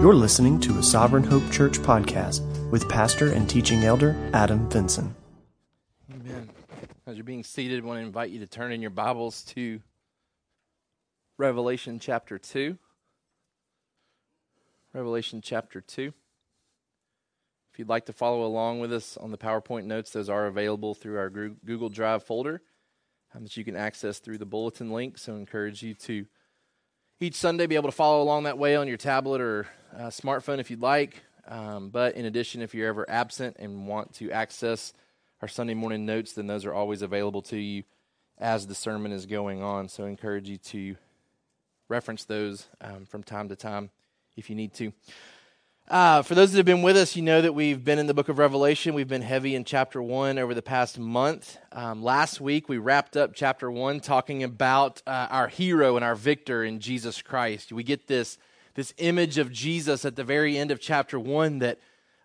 You're listening to a Sovereign Hope Church podcast with pastor and teaching elder Adam Vinson. Amen. As you're being seated, I want to invite you to turn in your Bibles to Revelation chapter 2. Revelation chapter 2. If you'd like to follow along with us on the PowerPoint notes, those are available through our Google Drive folder um, that you can access through the bulletin link. So I encourage you to each Sunday be able to follow along that way on your tablet or uh, smartphone if you'd like. Um, but in addition, if you're ever absent and want to access our Sunday morning notes, then those are always available to you as the sermon is going on. So I encourage you to reference those um, from time to time if you need to. Uh, for those that have been with us, you know that we've been in the book of Revelation. We've been heavy in chapter one over the past month. Um, last week, we wrapped up chapter one talking about uh, our hero and our victor in Jesus Christ. We get this, this image of Jesus at the very end of chapter one that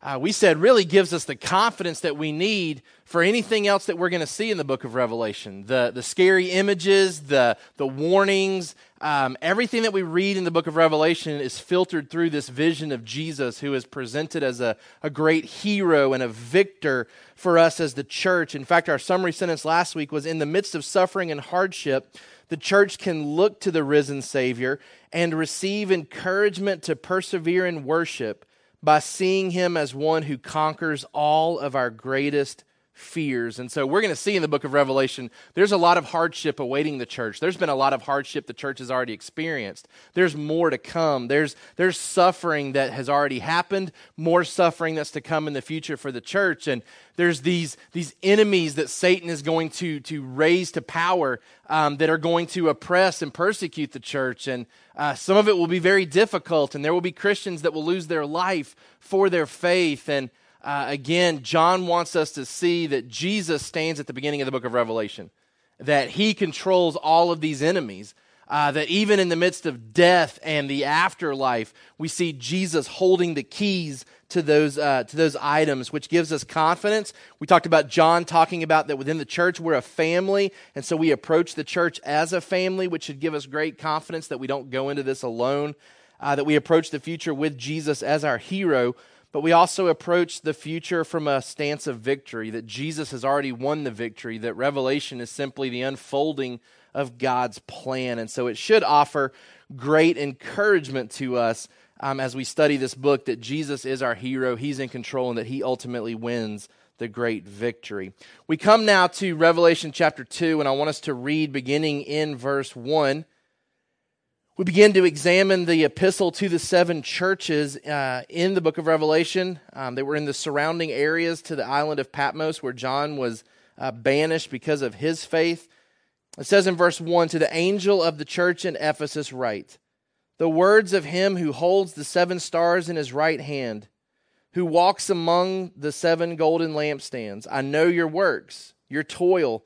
uh, we said really gives us the confidence that we need for anything else that we're going to see in the book of Revelation. The, the scary images, the, the warnings, um, everything that we read in the book of Revelation is filtered through this vision of Jesus, who is presented as a, a great hero and a victor for us as the church. In fact, our summary sentence last week was In the midst of suffering and hardship, the church can look to the risen Savior and receive encouragement to persevere in worship by seeing him as one who conquers all of our greatest fears. And so we're going to see in the book of Revelation, there's a lot of hardship awaiting the church. There's been a lot of hardship the church has already experienced. There's more to come. There's, there's suffering that has already happened, more suffering that's to come in the future for the church. And there's these, these enemies that Satan is going to, to raise to power um, that are going to oppress and persecute the church. And uh, some of it will be very difficult, and there will be Christians that will lose their life for their faith. And uh, again, John wants us to see that Jesus stands at the beginning of the book of Revelation, that he controls all of these enemies. Uh, that even in the midst of death and the afterlife, we see Jesus holding the keys to those uh, to those items, which gives us confidence. We talked about John talking about that within the church we're a family, and so we approach the church as a family, which should give us great confidence that we don't go into this alone. Uh, that we approach the future with Jesus as our hero, but we also approach the future from a stance of victory, that Jesus has already won the victory, that Revelation is simply the unfolding of God's plan. And so it should offer great encouragement to us um, as we study this book that Jesus is our hero, He's in control, and that He ultimately wins the great victory. We come now to Revelation chapter 2, and I want us to read beginning in verse 1. We begin to examine the epistle to the seven churches uh, in the book of Revelation. Um, they were in the surrounding areas to the island of Patmos where John was uh, banished because of his faith. It says in verse 1 To the angel of the church in Ephesus, write, The words of him who holds the seven stars in his right hand, who walks among the seven golden lampstands. I know your works, your toil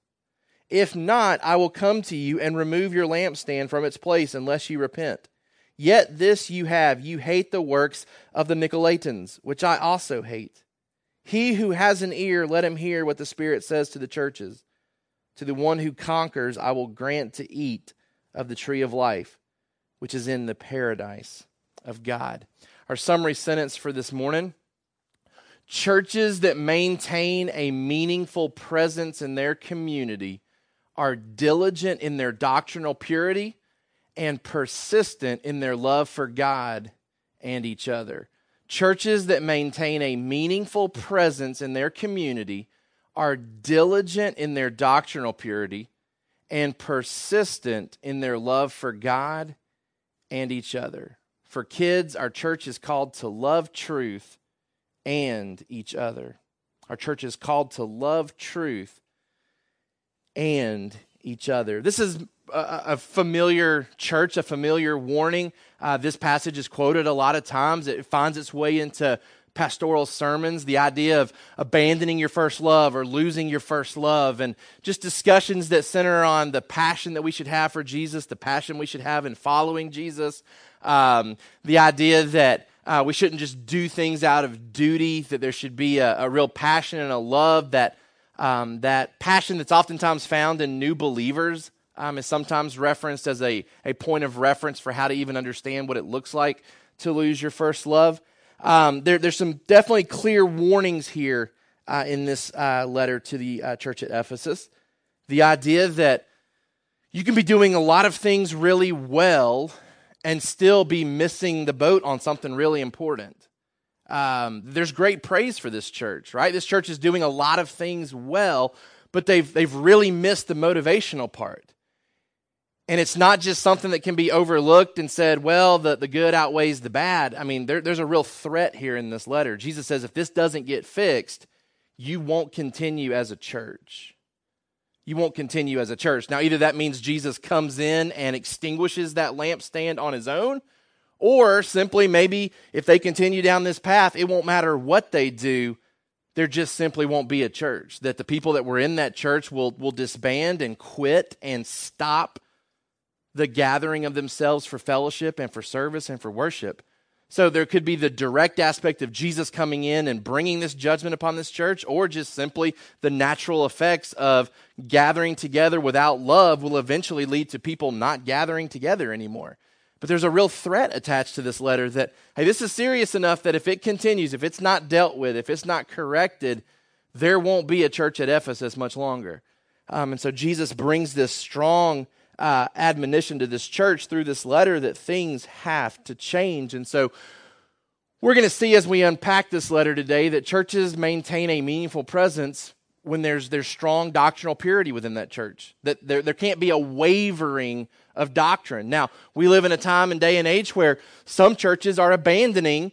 If not, I will come to you and remove your lampstand from its place unless you repent. Yet this you have you hate the works of the Nicolaitans, which I also hate. He who has an ear, let him hear what the Spirit says to the churches. To the one who conquers, I will grant to eat of the tree of life, which is in the paradise of God. Our summary sentence for this morning churches that maintain a meaningful presence in their community are diligent in their doctrinal purity and persistent in their love for God and each other. Churches that maintain a meaningful presence in their community are diligent in their doctrinal purity and persistent in their love for God and each other. For kids, our church is called to love truth and each other. Our church is called to love truth and each other. This is a, a familiar church, a familiar warning. Uh, this passage is quoted a lot of times. It finds its way into pastoral sermons, the idea of abandoning your first love or losing your first love, and just discussions that center on the passion that we should have for Jesus, the passion we should have in following Jesus, um, the idea that uh, we shouldn't just do things out of duty, that there should be a, a real passion and a love that. Um, that passion that's oftentimes found in new believers um, is sometimes referenced as a, a point of reference for how to even understand what it looks like to lose your first love. Um, there, there's some definitely clear warnings here uh, in this uh, letter to the uh, church at Ephesus. The idea that you can be doing a lot of things really well and still be missing the boat on something really important. Um, there's great praise for this church, right? This church is doing a lot of things well, but they've, they've really missed the motivational part. And it's not just something that can be overlooked and said, well, the, the good outweighs the bad. I mean, there, there's a real threat here in this letter. Jesus says, if this doesn't get fixed, you won't continue as a church. You won't continue as a church. Now, either that means Jesus comes in and extinguishes that lampstand on his own, or simply maybe if they continue down this path, it won't matter what they do, there just simply won't be a church. That the people that were in that church will, will disband and quit and stop the gathering of themselves for fellowship and for service and for worship. So there could be the direct aspect of Jesus coming in and bringing this judgment upon this church, or just simply the natural effects of gathering together without love will eventually lead to people not gathering together anymore. But there's a real threat attached to this letter that, hey, this is serious enough that if it continues, if it's not dealt with, if it's not corrected, there won't be a church at Ephesus much longer. Um, and so Jesus brings this strong uh, admonition to this church through this letter that things have to change. And so we're going to see as we unpack this letter today that churches maintain a meaningful presence when there's there's strong doctrinal purity within that church. That there, there can't be a wavering of doctrine. Now, we live in a time and day and age where some churches are abandoning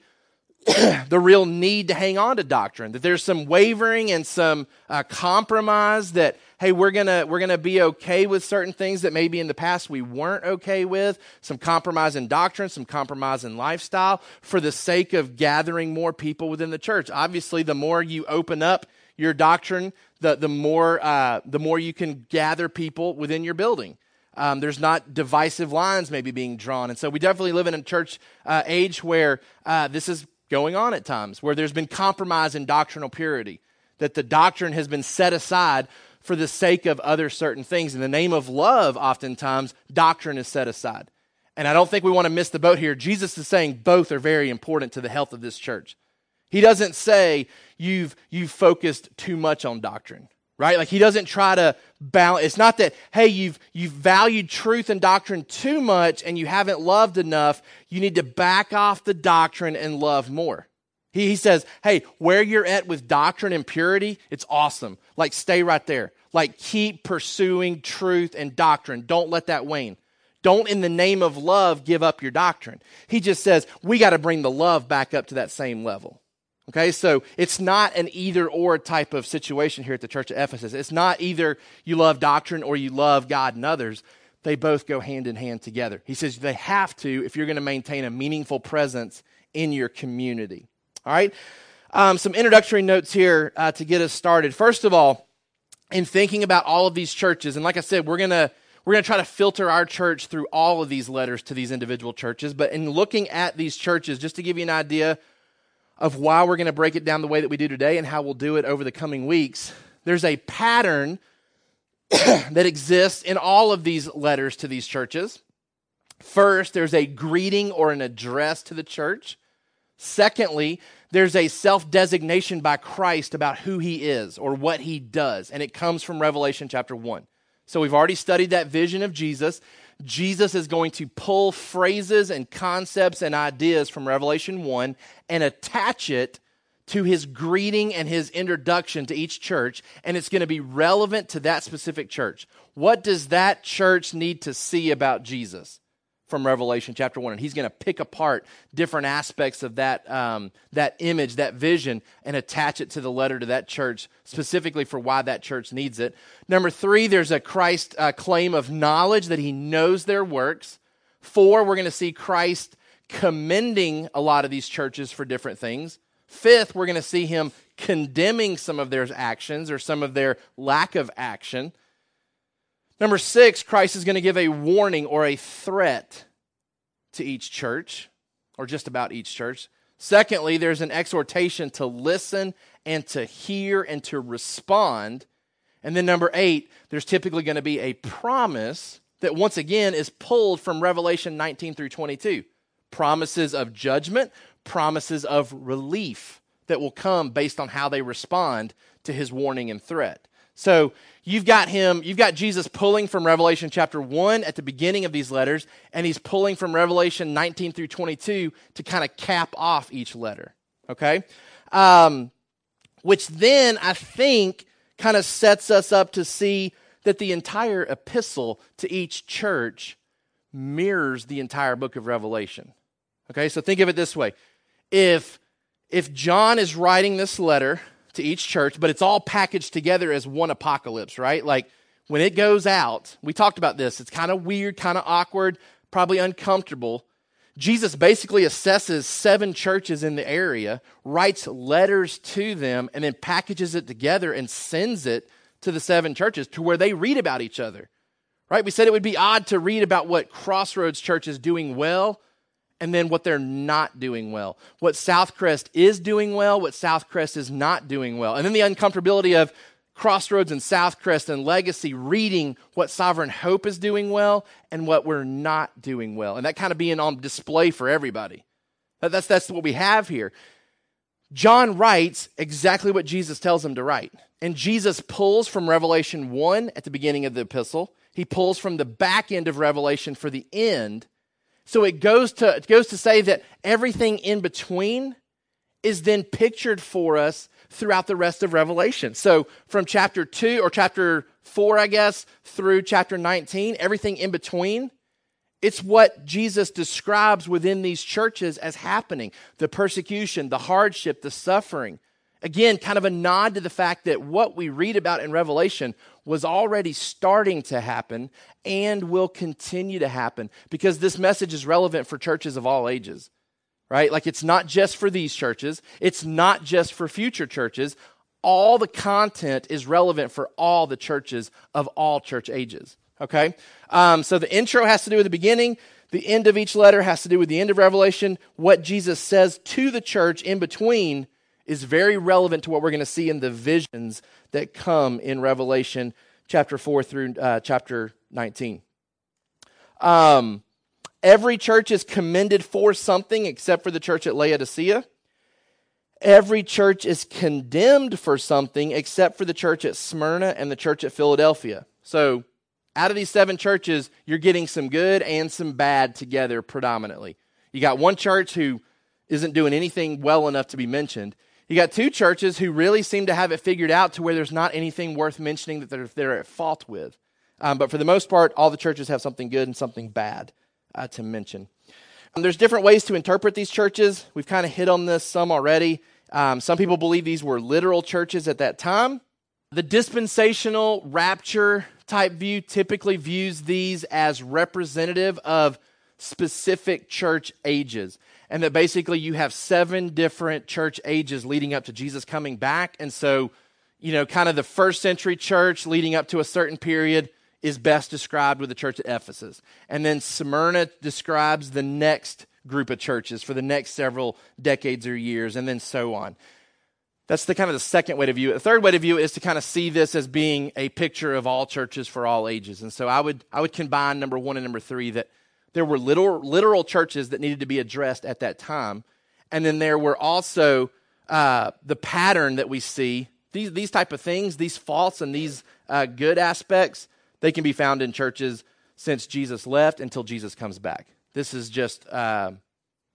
the real need to hang on to doctrine. That there's some wavering and some uh, compromise that hey, we're gonna we're gonna be okay with certain things that maybe in the past we weren't okay with, some compromise in doctrine, some compromise in lifestyle, for the sake of gathering more people within the church. Obviously, the more you open up your doctrine, the the more uh, the more you can gather people within your building. Um, there's not divisive lines maybe being drawn, and so we definitely live in a church uh, age where uh, this is going on at times, where there's been compromise in doctrinal purity, that the doctrine has been set aside for the sake of other certain things. In the name of love, oftentimes, doctrine is set aside. And I don't think we want to miss the boat here. Jesus is saying both are very important to the health of this church. He doesn't say you've, you've focused too much on doctrine, right? Like he doesn't try to balance. It's not that, hey, you've, you've valued truth and doctrine too much and you haven't loved enough. You need to back off the doctrine and love more. He, he says, hey, where you're at with doctrine and purity, it's awesome. Like, stay right there. Like, keep pursuing truth and doctrine. Don't let that wane. Don't, in the name of love, give up your doctrine. He just says, we got to bring the love back up to that same level. Okay, so it's not an either or type of situation here at the church of Ephesus. It's not either you love doctrine or you love God and others. They both go hand in hand together. He says they have to if you're going to maintain a meaningful presence in your community. All right? Um, some introductory notes here uh, to get us started. First of all, in thinking about all of these churches, and like I said, we're going to we're going to try to filter our church through all of these letters to these individual churches. But in looking at these churches, just to give you an idea of why we're going to break it down the way that we do today and how we'll do it over the coming weeks, there's a pattern that exists in all of these letters to these churches. First, there's a greeting or an address to the church. Secondly, there's a self designation by Christ about who he is or what he does, and it comes from Revelation chapter 1. So we've already studied that vision of Jesus. Jesus is going to pull phrases and concepts and ideas from Revelation 1 and attach it to his greeting and his introduction to each church, and it's going to be relevant to that specific church. What does that church need to see about Jesus? From Revelation chapter 1. And he's going to pick apart different aspects of that, um, that image, that vision, and attach it to the letter to that church, specifically for why that church needs it. Number three, there's a Christ uh, claim of knowledge that he knows their works. Four, we're going to see Christ commending a lot of these churches for different things. Fifth, we're going to see him condemning some of their actions or some of their lack of action. Number six, Christ is going to give a warning or a threat to each church, or just about each church. Secondly, there's an exhortation to listen and to hear and to respond. And then number eight, there's typically going to be a promise that once again is pulled from Revelation 19 through 22. Promises of judgment, promises of relief that will come based on how they respond to his warning and threat. So you've got him, you've got Jesus pulling from Revelation chapter 1 at the beginning of these letters, and he's pulling from Revelation 19 through 22 to kind of cap off each letter. Okay? Um, which then I think kind of sets us up to see that the entire epistle to each church mirrors the entire book of Revelation. Okay, so think of it this way. If if John is writing this letter to each church, but it's all packaged together as one apocalypse, right? Like when it goes out, we talked about this, it's kind of weird, kind of awkward, probably uncomfortable. Jesus basically assesses seven churches in the area, writes letters to them, and then packages it together and sends it to the seven churches to where they read about each other. Right? We said it would be odd to read about what Crossroads Church is doing well and then what they're not doing well. What Southcrest is doing well, what Southcrest is not doing well. And then the uncomfortability of Crossroads and Southcrest and Legacy reading what Sovereign Hope is doing well and what we're not doing well. And that kind of being on display for everybody. That's, that's what we have here. John writes exactly what Jesus tells him to write. And Jesus pulls from Revelation 1 at the beginning of the epistle. He pulls from the back end of Revelation for the end so it goes to, it goes to say that everything in between is then pictured for us throughout the rest of Revelation. So from chapter 2 or chapter 4, I guess, through chapter 19, everything in between, it's what Jesus describes within these churches as happening the persecution, the hardship, the suffering. Again, kind of a nod to the fact that what we read about in Revelation was already starting to happen and will continue to happen because this message is relevant for churches of all ages, right? Like it's not just for these churches, it's not just for future churches. All the content is relevant for all the churches of all church ages, okay? Um, so the intro has to do with the beginning. The end of each letter has to do with the end of Revelation. What Jesus says to the church in between is very relevant to what we're going to see in the visions that come in Revelation chapter 4 through uh, chapter 19. Um, every church is commended for something except for the church at Laodicea. Every church is condemned for something except for the church at Smyrna and the church at Philadelphia. So, out of these seven churches, you're getting some good and some bad together predominantly. You got one church who isn't doing anything well enough to be mentioned, you got two churches who really seem to have it figured out to where there's not anything worth mentioning that they're, they're at fault with. Um, but for the most part, all the churches have something good and something bad uh, to mention. Um, there's different ways to interpret these churches. We've kind of hit on this some already. Um, some people believe these were literal churches at that time. The dispensational rapture type view typically views these as representative of specific church ages and that basically you have seven different church ages leading up to Jesus coming back. And so, you know, kind of the first century church leading up to a certain period is best described with the church at Ephesus. And then Smyrna describes the next group of churches for the next several decades or years, and then so on. That's the kind of the second way to view it. The third way to view it is to kind of see this as being a picture of all churches for all ages. And so I would I would combine number one and number three that there were literal, literal churches that needed to be addressed at that time. And then there were also uh, the pattern that we see. These, these type of things, these faults and these uh, good aspects, they can be found in churches since Jesus left until Jesus comes back. This is just uh,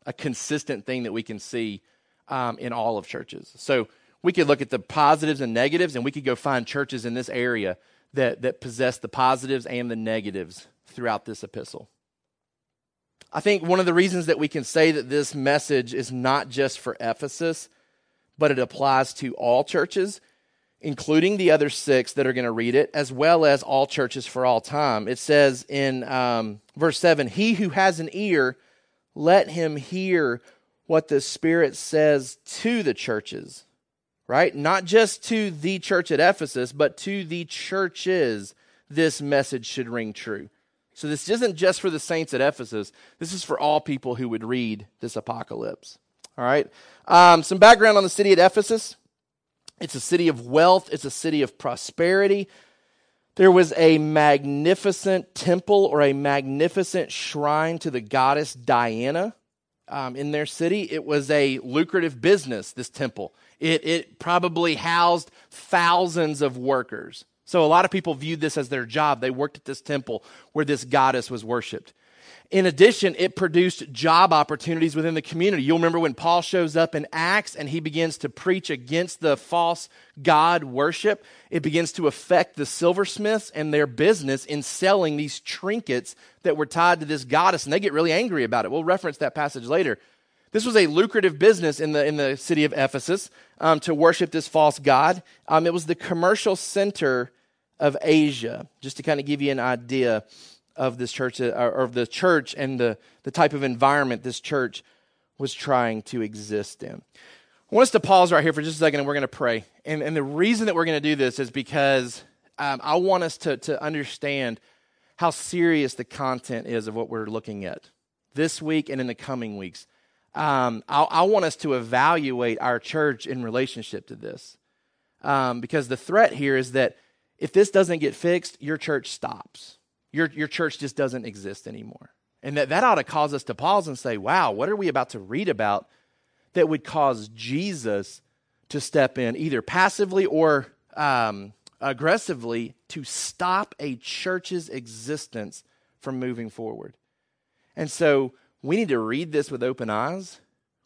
a consistent thing that we can see um, in all of churches. So we could look at the positives and negatives, and we could go find churches in this area that, that possess the positives and the negatives throughout this epistle. I think one of the reasons that we can say that this message is not just for Ephesus, but it applies to all churches, including the other six that are going to read it, as well as all churches for all time. It says in um, verse 7 He who has an ear, let him hear what the Spirit says to the churches, right? Not just to the church at Ephesus, but to the churches, this message should ring true. So this isn't just for the saints at Ephesus, this is for all people who would read this apocalypse. All right. Um, some background on the city at Ephesus it's a city of wealth, it's a city of prosperity. There was a magnificent temple or a magnificent shrine to the goddess Diana um, in their city. It was a lucrative business, this temple. It, it probably housed thousands of workers. So a lot of people viewed this as their job. They worked at this temple where this goddess was worshiped. In addition, it produced job opportunities within the community. You'll remember when Paul shows up in Acts and he begins to preach against the false God worship, it begins to affect the silversmiths and their business in selling these trinkets that were tied to this goddess, and they get really angry about it. We'll reference that passage later. This was a lucrative business in the, in the city of Ephesus um, to worship this false god. Um, it was the commercial center of Asia, just to kind of give you an idea of this church, uh, or of the church and the, the type of environment this church was trying to exist in. I want us to pause right here for just a second and we're going to pray. And, and the reason that we're going to do this is because um, I want us to, to understand how serious the content is of what we're looking at this week and in the coming weeks. Um, I, I, want us to evaluate our church in relationship to this. Um, because the threat here is that if this doesn't get fixed, your church stops your, your church just doesn't exist anymore. And that, that ought to cause us to pause and say, wow, what are we about to read about that would cause Jesus to step in, either passively or um, aggressively, to stop a church's existence from moving forward? And so we need to read this with open eyes.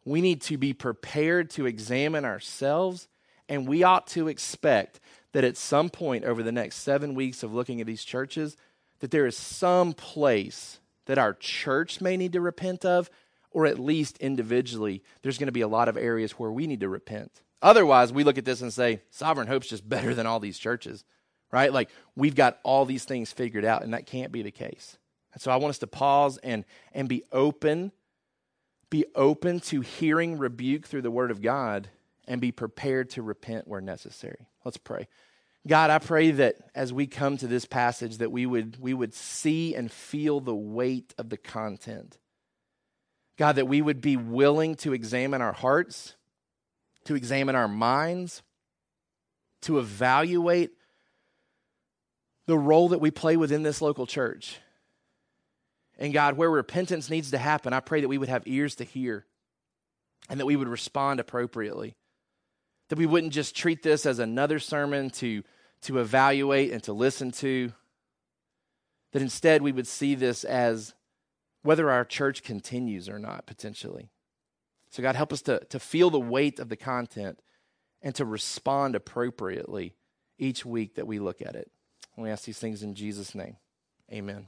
We need to be prepared to examine ourselves, and we ought to expect that at some point over the next seven weeks of looking at these churches, that there is some place that our church may need to repent of, or at least individually, there's going to be a lot of areas where we need to repent. Otherwise, we look at this and say, Sovereign Hope's just better than all these churches, right? Like we've got all these things figured out, and that can't be the case. And so I want us to pause and, and be open, be open to hearing rebuke through the Word of God, and be prepared to repent where necessary. Let's pray. God, I pray that as we come to this passage that we would we would see and feel the weight of the content. God, that we would be willing to examine our hearts, to examine our minds, to evaluate the role that we play within this local church. And God, where repentance needs to happen, I pray that we would have ears to hear and that we would respond appropriately. That we wouldn't just treat this as another sermon to to evaluate and to listen to. That instead we would see this as whether our church continues or not, potentially. So, God, help us to, to feel the weight of the content and to respond appropriately each week that we look at it. And we ask these things in Jesus' name. Amen.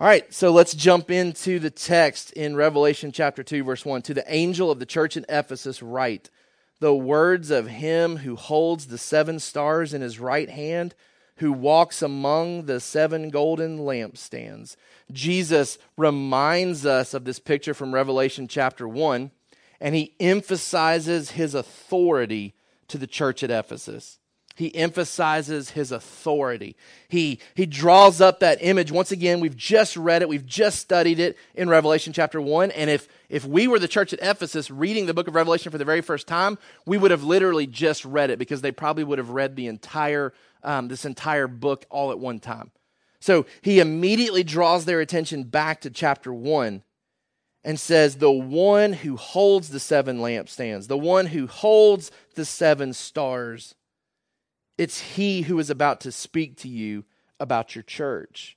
All right, so let's jump into the text in Revelation chapter 2, verse 1. To the angel of the church in Ephesus, write the words of him who holds the seven stars in his right hand, who walks among the seven golden lampstands. Jesus reminds us of this picture from Revelation chapter 1, and he emphasizes his authority to the church at Ephesus he emphasizes his authority. He, he draws up that image. Once again, we've just read it, we've just studied it in Revelation chapter 1. And if, if we were the church at Ephesus reading the book of Revelation for the very first time, we would have literally just read it because they probably would have read the entire, um, this entire book all at one time. So he immediately draws their attention back to chapter 1 and says, The one who holds the seven lampstands, the one who holds the seven stars it's He who is about to speak to you about your church.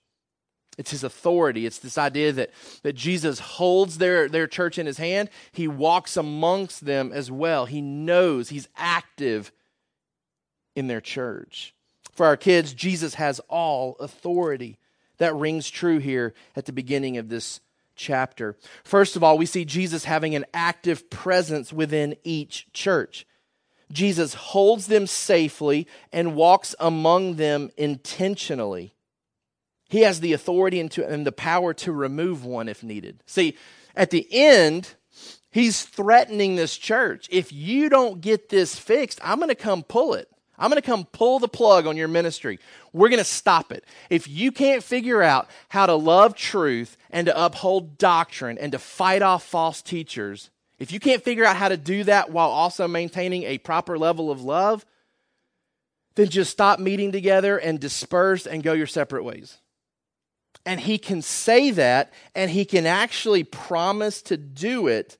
It's his authority. It's this idea that, that Jesus holds their, their church in his hand. He walks amongst them as well. He knows he's active in their church. For our kids, Jesus has all authority. That rings true here at the beginning of this chapter. First of all, we see Jesus having an active presence within each church. Jesus holds them safely and walks among them intentionally. He has the authority and, to, and the power to remove one if needed. See, at the end, he's threatening this church. If you don't get this fixed, I'm going to come pull it. I'm going to come pull the plug on your ministry. We're going to stop it. If you can't figure out how to love truth and to uphold doctrine and to fight off false teachers, if you can't figure out how to do that while also maintaining a proper level of love, then just stop meeting together and disperse and go your separate ways. And he can say that, and he can actually promise to do it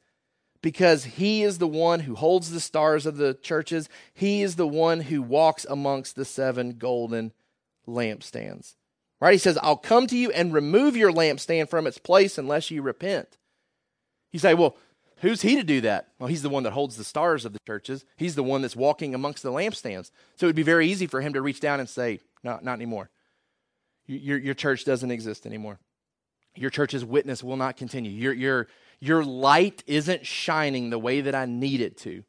because he is the one who holds the stars of the churches. He is the one who walks amongst the seven golden lampstands. Right? He says, I'll come to you and remove your lampstand from its place unless you repent. You say, well, who's he to do that? Well, he's the one that holds the stars of the churches. He's the one that's walking amongst the lampstands. So it would be very easy for him to reach down and say, no, not anymore. Your, your church doesn't exist anymore. Your church's witness will not continue. Your, your, your light isn't shining the way that I need it to.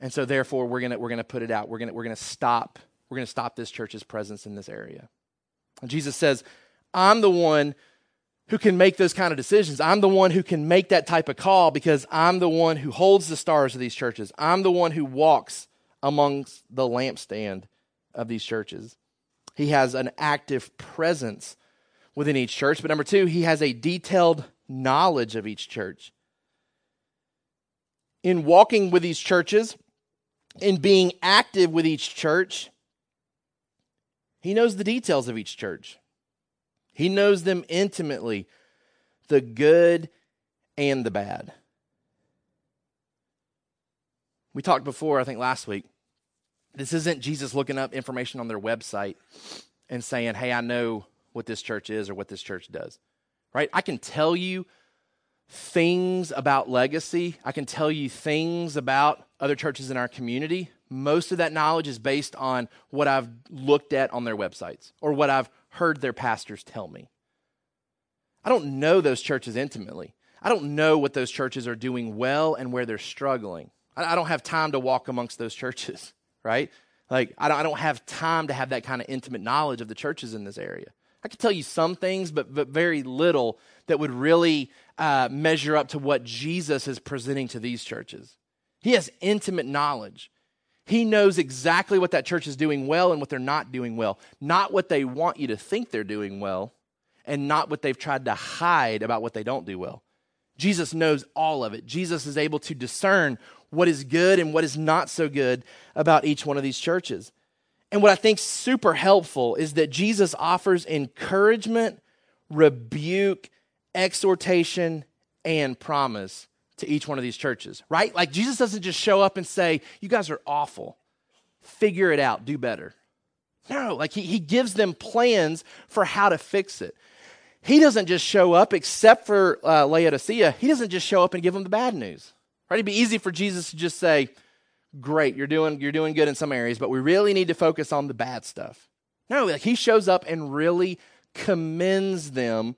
And so therefore we're gonna we're gonna put it out. We're gonna we're gonna stop, we're gonna stop this church's presence in this area. And Jesus says, I'm the one who can make those kind of decisions. I'm the one who can make that type of call because I'm the one who holds the stars of these churches. I'm the one who walks amongst the lampstand of these churches. He has an active presence within each church. But number two, he has a detailed knowledge of each church. In walking with these churches, in being active with each church, he knows the details of each church. He knows them intimately, the good and the bad. We talked before, I think last week. This isn't Jesus looking up information on their website and saying, hey, I know what this church is or what this church does right? I can tell you things about legacy, I can tell you things about other churches in our community. Most of that knowledge is based on what I've looked at on their websites or what I've heard their pastors tell me. I don't know those churches intimately. I don't know what those churches are doing well and where they're struggling. I, don't have time to walk amongst those churches, right? Like, I don't, have time to have that kind of intimate knowledge of the churches in this area. I could tell you some things, but, but very little that would really uh, measure up to what Jesus is presenting to these churches. He has intimate knowledge. He knows exactly what that church is doing well and what they're not doing well, not what they want you to think they're doing well, and not what they've tried to hide about what they don't do well. Jesus knows all of it. Jesus is able to discern what is good and what is not so good about each one of these churches. And what I think super helpful is that Jesus offers encouragement, rebuke, exhortation, and promise to each one of these churches, right? Like Jesus doesn't just show up and say, You guys are awful. Figure it out, do better. No, like he, he gives them plans for how to fix it. He doesn't just show up, except for uh, Laodicea, he doesn't just show up and give them the bad news. Right? It'd be easy for Jesus to just say, great, you're doing, you're doing good in some areas, but we really need to focus on the bad stuff. No, like he shows up and really commends them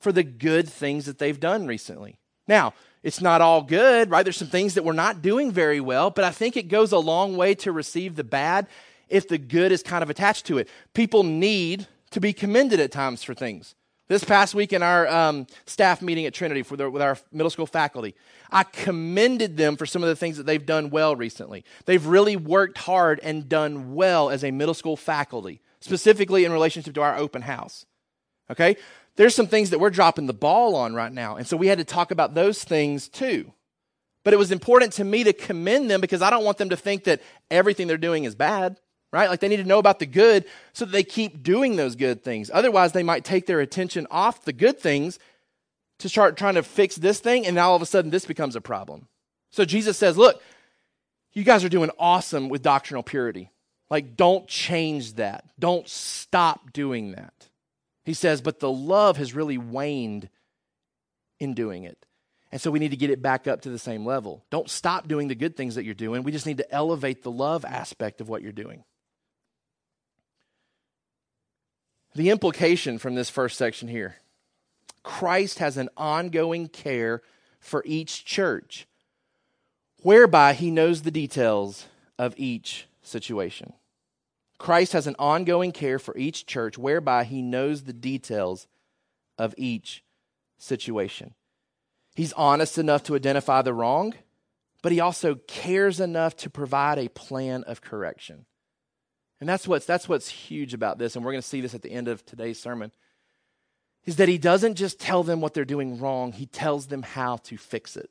for the good things that they've done recently. Now, it's not all good, right? There's some things that we're not doing very well, but I think it goes a long way to receive the bad if the good is kind of attached to it. People need to be commended at times for things. This past week in our um, staff meeting at Trinity the, with our middle school faculty, I commended them for some of the things that they've done well recently. They've really worked hard and done well as a middle school faculty, specifically in relationship to our open house. Okay? There's some things that we're dropping the ball on right now. And so we had to talk about those things too. But it was important to me to commend them because I don't want them to think that everything they're doing is bad right? Like they need to know about the good so that they keep doing those good things. Otherwise, they might take their attention off the good things to start trying to fix this thing, and now all of a sudden this becomes a problem. So Jesus says, Look, you guys are doing awesome with doctrinal purity. Like, don't change that. Don't stop doing that. He says, but the love has really waned in doing it. And so we need to get it back up to the same level. Don't stop doing the good things that you're doing. We just need to elevate the love aspect of what you're doing. The implication from this first section here Christ has an ongoing care for each church, whereby he knows the details of each situation. Christ has an ongoing care for each church, whereby he knows the details of each situation. He's honest enough to identify the wrong, but he also cares enough to provide a plan of correction. And that's what's, that's what's huge about this, and we're going to see this at the end of today's sermon, is that he doesn't just tell them what they're doing wrong, he tells them how to fix it.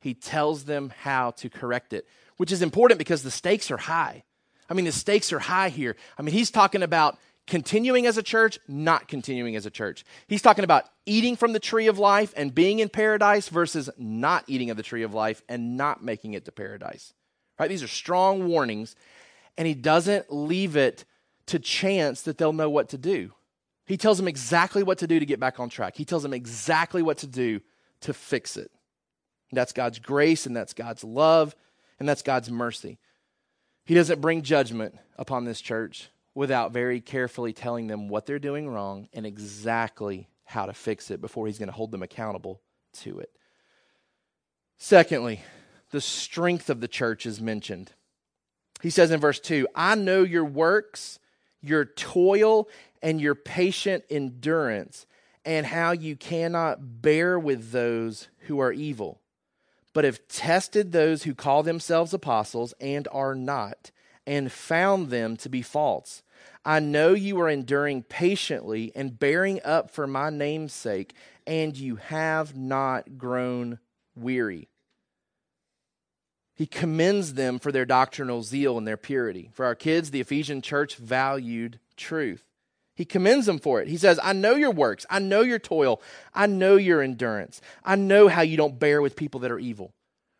He tells them how to correct it, which is important because the stakes are high. I mean, the stakes are high here. I mean, he's talking about continuing as a church, not continuing as a church. He's talking about eating from the tree of life and being in paradise versus not eating of the tree of life and not making it to paradise. Right? These are strong warnings, and he doesn't leave it to chance that they'll know what to do. He tells them exactly what to do to get back on track. He tells them exactly what to do to fix it. That's God's grace and that's God's love and that's God's mercy. He doesn't bring judgment upon this church without very carefully telling them what they're doing wrong and exactly how to fix it before he's going to hold them accountable to it. Secondly, the strength of the church is mentioned. He says in verse 2 I know your works, your toil, and your patient endurance, and how you cannot bear with those who are evil, but have tested those who call themselves apostles and are not and found them to be false. I know you are enduring patiently and bearing up for my name's sake, and you have not grown weary. He commends them for their doctrinal zeal and their purity. For our kids, the Ephesian church valued truth. He commends them for it. He says, I know your works. I know your toil. I know your endurance. I know how you don't bear with people that are evil.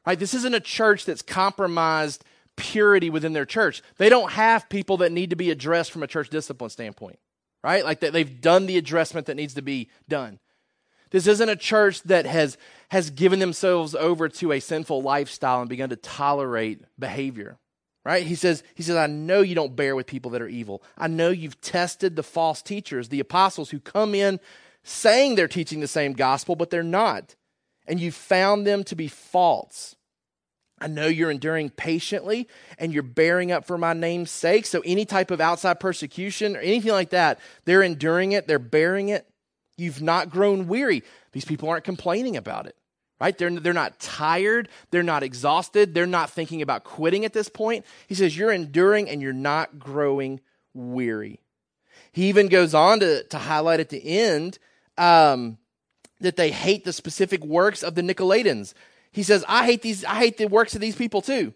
Right? This isn't a church that's compromised purity within their church. They don't have people that need to be addressed from a church discipline standpoint, right? Like that they've done the addressment that needs to be done. This isn't a church that has has given themselves over to a sinful lifestyle and begun to tolerate behavior. Right? He says, he says, I know you don't bear with people that are evil. I know you've tested the false teachers, the apostles who come in saying they're teaching the same gospel, but they're not. And you found them to be false. I know you're enduring patiently and you're bearing up for my name's sake. So, any type of outside persecution or anything like that, they're enduring it, they're bearing it. You've not grown weary. These people aren't complaining about it, right? They're, they're not tired, they're not exhausted, they're not thinking about quitting at this point. He says, You're enduring and you're not growing weary. He even goes on to, to highlight at the end um, that they hate the specific works of the Nicolaitans. He says, I hate these, I hate the works of these people too.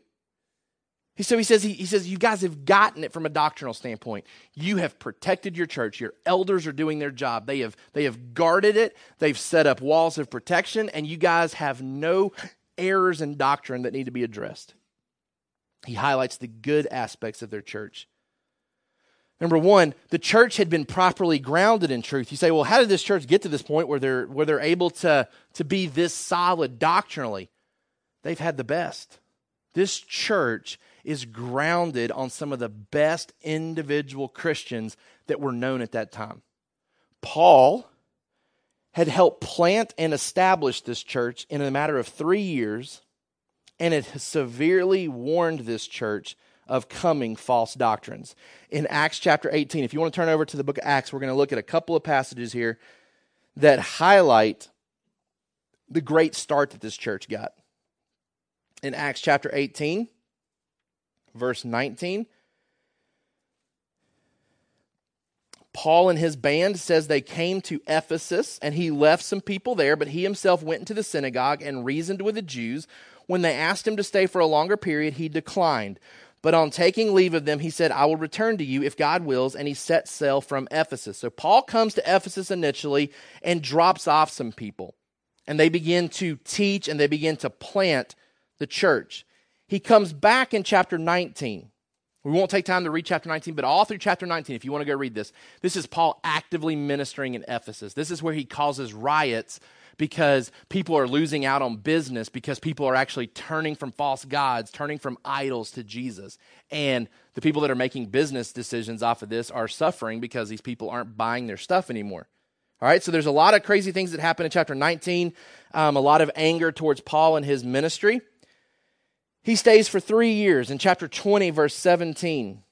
So he says, he, he says, you guys have gotten it from a doctrinal standpoint. You have protected your church. Your elders are doing their job. They have, they have guarded it. They've set up walls of protection, and you guys have no errors in doctrine that need to be addressed. He highlights the good aspects of their church. Number one, the church had been properly grounded in truth. You say, well, how did this church get to this point where they're, where they're able to, to be this solid doctrinally? They've had the best. This church is grounded on some of the best individual Christians that were known at that time. Paul had helped plant and establish this church in a matter of three years and had severely warned this church of coming false doctrines. In Acts chapter 18, if you want to turn over to the book of Acts, we're going to look at a couple of passages here that highlight the great start that this church got. In Acts chapter 18, verse 19, Paul and his band says they came to Ephesus and he left some people there, but he himself went into the synagogue and reasoned with the Jews. When they asked him to stay for a longer period, he declined. But on taking leave of them, he said, I will return to you if God wills. And he set sail from Ephesus. So Paul comes to Ephesus initially and drops off some people. And they begin to teach and they begin to plant the church. He comes back in chapter 19. We won't take time to read chapter 19, but all through chapter 19, if you want to go read this, this is Paul actively ministering in Ephesus. This is where he causes riots because people are losing out on business because people are actually turning from false gods, turning from idols to Jesus. And the people that are making business decisions off of this are suffering because these people aren't buying their stuff anymore. All right, so there's a lot of crazy things that happen in chapter 19, um, a lot of anger towards Paul and his ministry. He stays for three years in chapter 20, verse 17.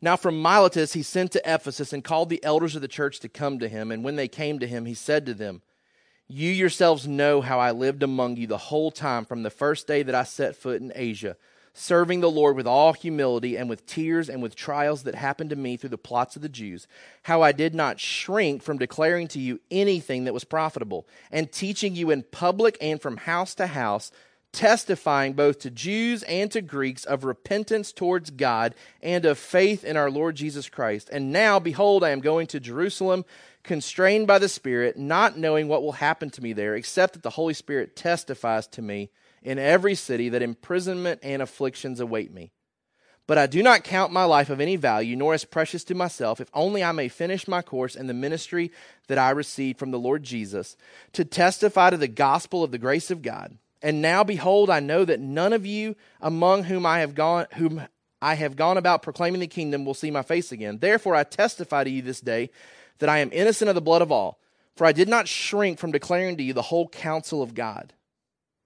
Now, from Miletus, he sent to Ephesus and called the elders of the church to come to him. And when they came to him, he said to them, You yourselves know how I lived among you the whole time from the first day that I set foot in Asia serving the Lord with all humility and with tears and with trials that happened to me through the plots of the Jews, how I did not shrink from declaring to you anything that was profitable, and teaching you in public and from house to house, testifying both to Jews and to Greeks of repentance towards God and of faith in our Lord Jesus Christ. And now, behold, I am going to Jerusalem. Constrained by the Spirit, not knowing what will happen to me there, except that the Holy Spirit testifies to me in every city that imprisonment and afflictions await me. But I do not count my life of any value, nor as precious to myself, if only I may finish my course in the ministry that I received from the Lord Jesus, to testify to the gospel of the grace of God. And now behold, I know that none of you among whom I have gone whom I have gone about proclaiming the kingdom will see my face again. Therefore I testify to you this day that I am innocent of the blood of all, for I did not shrink from declaring to you the whole counsel of God.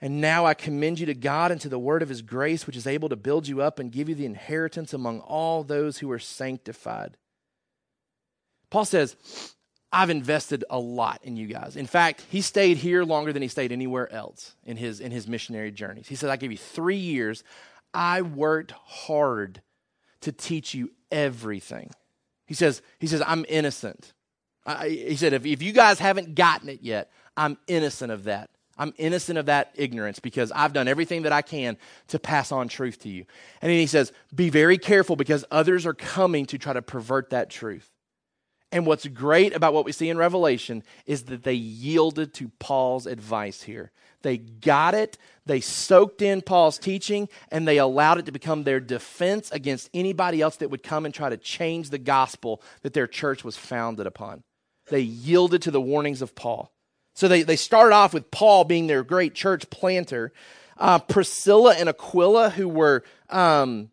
And now I commend you to God and to the word of his grace, which is able to build you up and give you the inheritance among all those who are sanctified. Paul says, I've invested a lot in you guys. In fact, he stayed here longer than he stayed anywhere else in his, in his missionary journeys. He said, I gave you three years. I worked hard to teach you everything. He says, he says I'm innocent. I, he said, if, if you guys haven't gotten it yet, I'm innocent of that. I'm innocent of that ignorance because I've done everything that I can to pass on truth to you. And then he says, Be very careful because others are coming to try to pervert that truth. And what's great about what we see in Revelation is that they yielded to Paul's advice here. They got it, they soaked in Paul's teaching, and they allowed it to become their defense against anybody else that would come and try to change the gospel that their church was founded upon. They yielded to the warnings of Paul. So they, they started off with Paul being their great church planter. Uh, Priscilla and Aquila, who were um,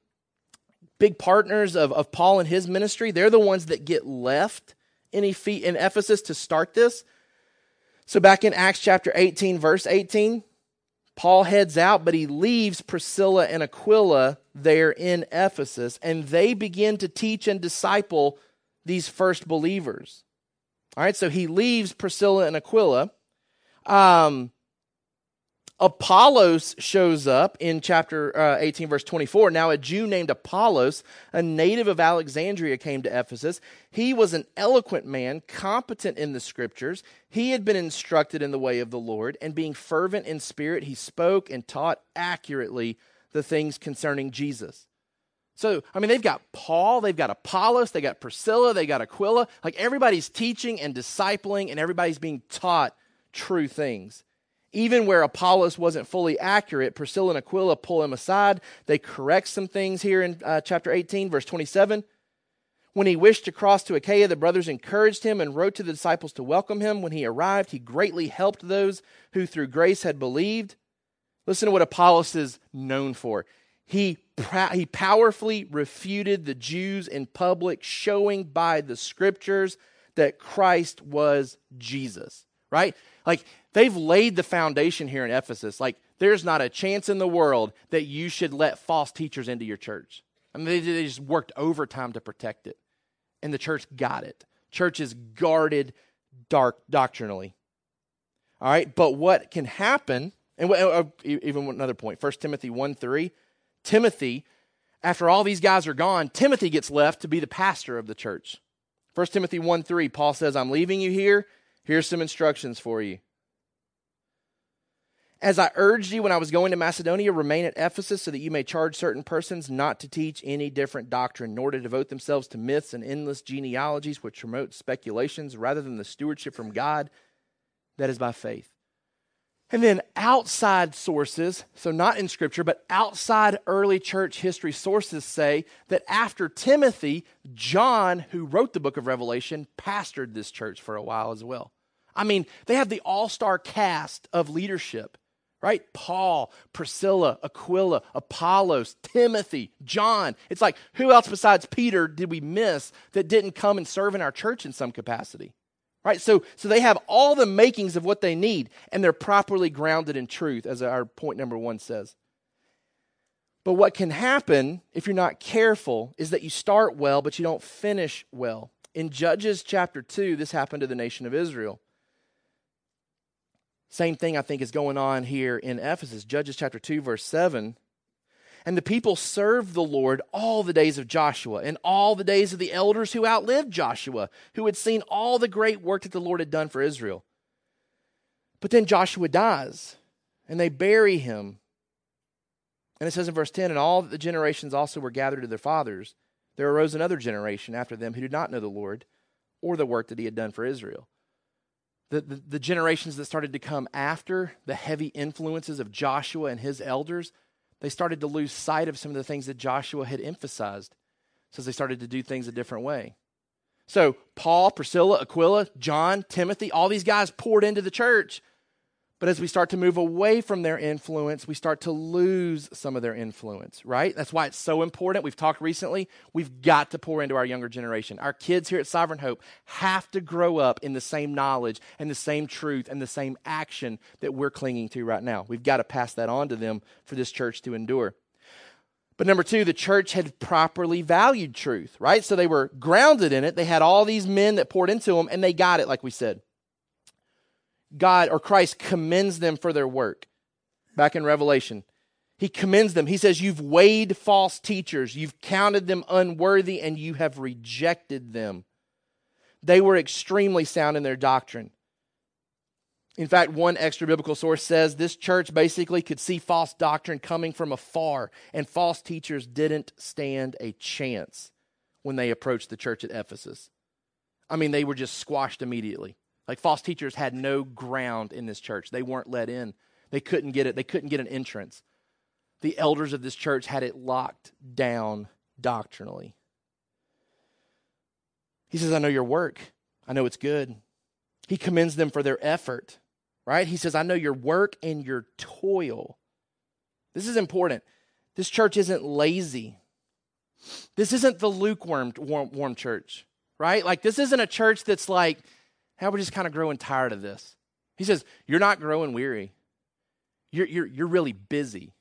big partners of, of Paul and his ministry, they're the ones that get left in, in Ephesus to start this. So back in Acts chapter 18, verse 18, Paul heads out, but he leaves Priscilla and Aquila there in Ephesus, and they begin to teach and disciple these first believers. All right, so he leaves Priscilla and Aquila. Um, Apollos shows up in chapter uh, 18, verse 24. Now, a Jew named Apollos, a native of Alexandria, came to Ephesus. He was an eloquent man, competent in the scriptures. He had been instructed in the way of the Lord, and being fervent in spirit, he spoke and taught accurately the things concerning Jesus. So, I mean, they've got Paul, they've got Apollos, they got Priscilla, they got Aquila. Like everybody's teaching and discipling, and everybody's being taught true things. Even where Apollos wasn't fully accurate, Priscilla and Aquila pull him aside. They correct some things here in uh, chapter 18, verse 27. When he wished to cross to Achaia, the brothers encouraged him and wrote to the disciples to welcome him. When he arrived, he greatly helped those who through grace had believed. Listen to what Apollos is known for. He, he powerfully refuted the Jews in public, showing by the scriptures that Christ was Jesus, right? Like they've laid the foundation here in Ephesus. Like there's not a chance in the world that you should let false teachers into your church. I mean, they, they just worked overtime to protect it. And the church got it. Church is guarded dark doctrinally. All right, but what can happen, and uh, even another point, 1 Timothy 1 3, Timothy, after all these guys are gone, Timothy gets left to be the pastor of the church. 1 Timothy 1 3, Paul says, I'm leaving you here. Here's some instructions for you. As I urged you when I was going to Macedonia, remain at Ephesus so that you may charge certain persons not to teach any different doctrine, nor to devote themselves to myths and endless genealogies which promote speculations rather than the stewardship from God that is by faith. And then outside sources, so not in Scripture, but outside early church history sources say that after Timothy, John, who wrote the book of Revelation, pastored this church for a while as well. I mean, they have the all star cast of leadership right? Paul, Priscilla, Aquila, Apollos, Timothy, John. It's like, who else besides Peter did we miss that didn't come and serve in our church in some capacity? Right? So, so they have all the makings of what they need, and they're properly grounded in truth, as our point number one says. But what can happen if you're not careful is that you start well, but you don't finish well. In Judges chapter 2, this happened to the nation of Israel. Same thing I think is going on here in Ephesus. Judges chapter 2, verse 7. And the people served the Lord all the days of Joshua and all the days of the elders who outlived Joshua, who had seen all the great work that the Lord had done for Israel. But then Joshua dies, and they bury him. And it says in verse 10 And all the generations also were gathered to their fathers. There arose another generation after them who did not know the Lord or the work that he had done for Israel the, the, the, generations that started to come after the heavy influences of Joshua and his elders, they started to lose sight of some of the things that Joshua had emphasized. So they started to do things a different way. So Paul, Priscilla, Aquila, John, Timothy, all these guys poured into the church. But as we start to move away from their influence, we start to lose some of their influence, right? That's why it's so important. We've talked recently, we've got to pour into our younger generation. Our kids here at Sovereign Hope have to grow up in the same knowledge and the same truth and the same action that we're clinging to right now. We've got to pass that on to them for this church to endure. But number two, the church had properly valued truth, right? So they were grounded in it. They had all these men that poured into them, and they got it, like we said. God or Christ commends them for their work. Back in Revelation, he commends them. He says, You've weighed false teachers, you've counted them unworthy, and you have rejected them. They were extremely sound in their doctrine. In fact, one extra biblical source says this church basically could see false doctrine coming from afar, and false teachers didn't stand a chance when they approached the church at Ephesus. I mean, they were just squashed immediately. Like false teachers had no ground in this church. They weren't let in. They couldn't get it. They couldn't get an entrance. The elders of this church had it locked down doctrinally. He says, I know your work. I know it's good. He commends them for their effort, right? He says, I know your work and your toil. This is important. This church isn't lazy. This isn't the lukewarm warm, warm church, right? Like, this isn't a church that's like, how we're just kind of growing tired of this. He says, You're not growing weary. You're, you're, you're really busy.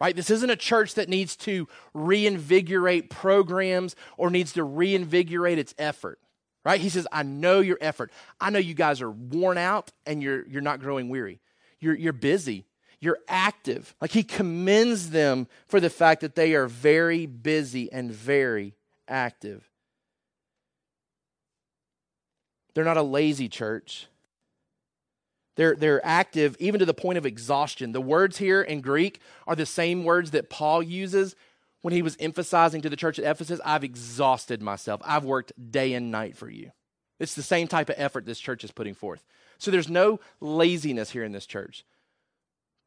Right? This isn't a church that needs to reinvigorate programs or needs to reinvigorate its effort. Right? He says, I know your effort. I know you guys are worn out and you're, you're not growing weary. You're, you're busy. You're active. Like he commends them for the fact that they are very busy and very active. They're not a lazy church. They're, they're active even to the point of exhaustion. The words here in Greek are the same words that Paul uses when he was emphasizing to the church at Ephesus I've exhausted myself. I've worked day and night for you. It's the same type of effort this church is putting forth. So there's no laziness here in this church.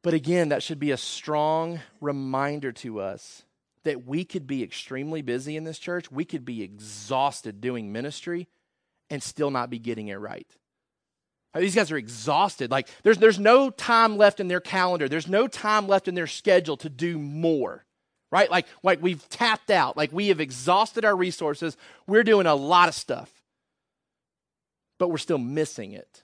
But again, that should be a strong reminder to us that we could be extremely busy in this church. We could be exhausted doing ministry and still not be getting it right. These guys are exhausted. Like there's there's no time left in their calendar. There's no time left in their schedule to do more. Right? Like like we've tapped out. Like we have exhausted our resources. We're doing a lot of stuff. But we're still missing it.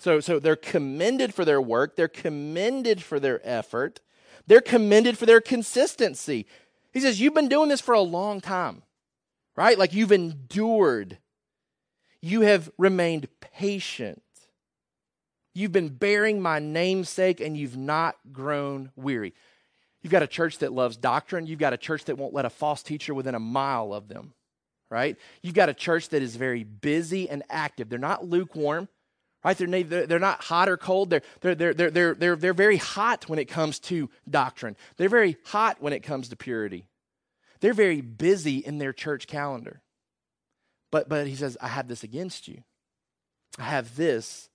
So so they're commended for their work, they're commended for their effort. They're commended for their consistency. He says, You've been doing this for a long time, right? Like you've endured you have remained patient. You've been bearing my namesake and you've not grown weary. You've got a church that loves doctrine. You've got a church that won't let a false teacher within a mile of them, right? You've got a church that is very busy and active. They're not lukewarm, right? They're, they're not hot or cold. They're, they're, they're, they're, they're, they're, they're very hot when it comes to doctrine. They're very hot when it comes to purity. They're very busy in their church calendar. But, but he says, I have this against you. I have this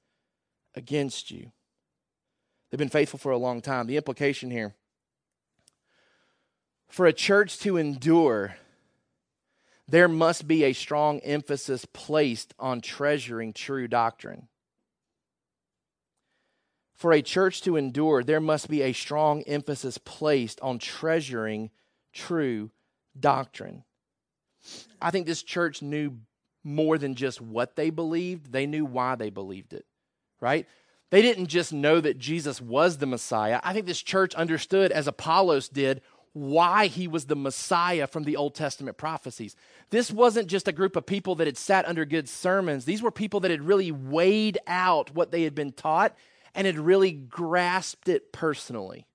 against you. They've been faithful for a long time. The implication here for a church to endure, there must be a strong emphasis placed on treasuring true doctrine. For a church to endure, there must be a strong emphasis placed on treasuring true doctrine. I think this church knew more than just what they believed, they knew why they believed it, right? They didn't just know that Jesus was the Messiah. I think this church understood, as Apollos did, why he was the Messiah from the Old Testament prophecies. This wasn't just a group of people that had sat under good sermons, these were people that had really weighed out what they had been taught and had really grasped it personally.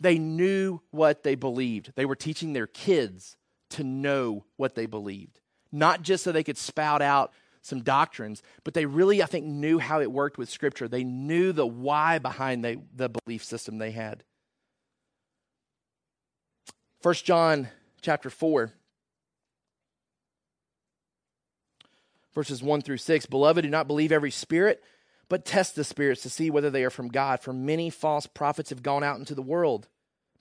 They knew what they believed. They were teaching their kids to know what they believed, not just so they could spout out some doctrines, but they really, I think, knew how it worked with Scripture. They knew the why behind the, the belief system they had. 1 John chapter 4, verses 1 through 6. Beloved, do not believe every spirit, but test the spirits to see whether they are from God. For many false prophets have gone out into the world.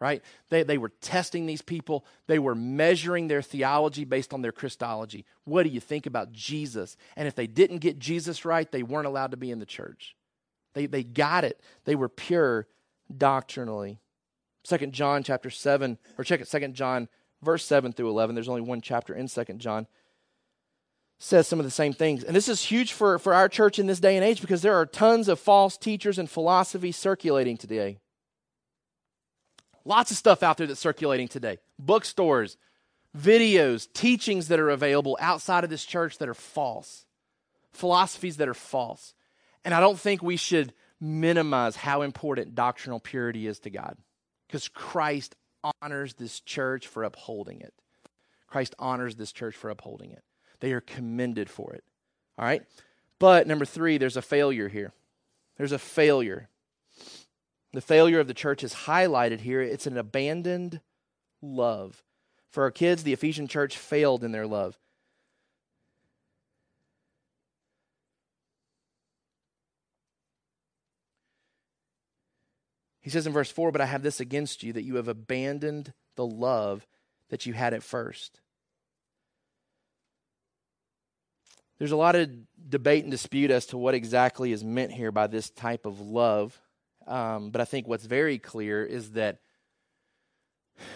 right? They, they were testing these people. They were measuring their theology based on their Christology. What do you think about Jesus? And if they didn't get Jesus right, they weren't allowed to be in the church. They, they got it. They were pure doctrinally. Second John chapter 7, or check it, Second John verse 7 through 11. There's only one chapter in Second John. Says some of the same things. And this is huge for, for our church in this day and age because there are tons of false teachers and philosophy circulating today. Lots of stuff out there that's circulating today. Bookstores, videos, teachings that are available outside of this church that are false, philosophies that are false. And I don't think we should minimize how important doctrinal purity is to God because Christ honors this church for upholding it. Christ honors this church for upholding it. They are commended for it. All right? But number three, there's a failure here. There's a failure. The failure of the church is highlighted here. It's an abandoned love. For our kids, the Ephesian church failed in their love. He says in verse 4 But I have this against you, that you have abandoned the love that you had at first. There's a lot of debate and dispute as to what exactly is meant here by this type of love. Um, but I think what's very clear is that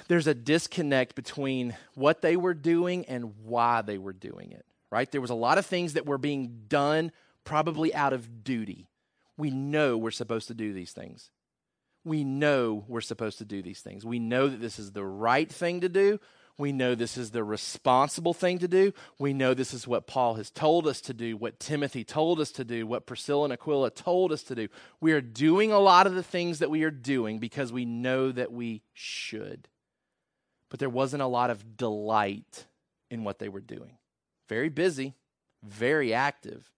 there's a disconnect between what they were doing and why they were doing it, right? There was a lot of things that were being done probably out of duty. We know we're supposed to do these things. We know we're supposed to do these things. We know that this is the right thing to do. We know this is the responsible thing to do. We know this is what Paul has told us to do, what Timothy told us to do, what Priscilla and Aquila told us to do. We are doing a lot of the things that we are doing because we know that we should. But there wasn't a lot of delight in what they were doing. Very busy, very active.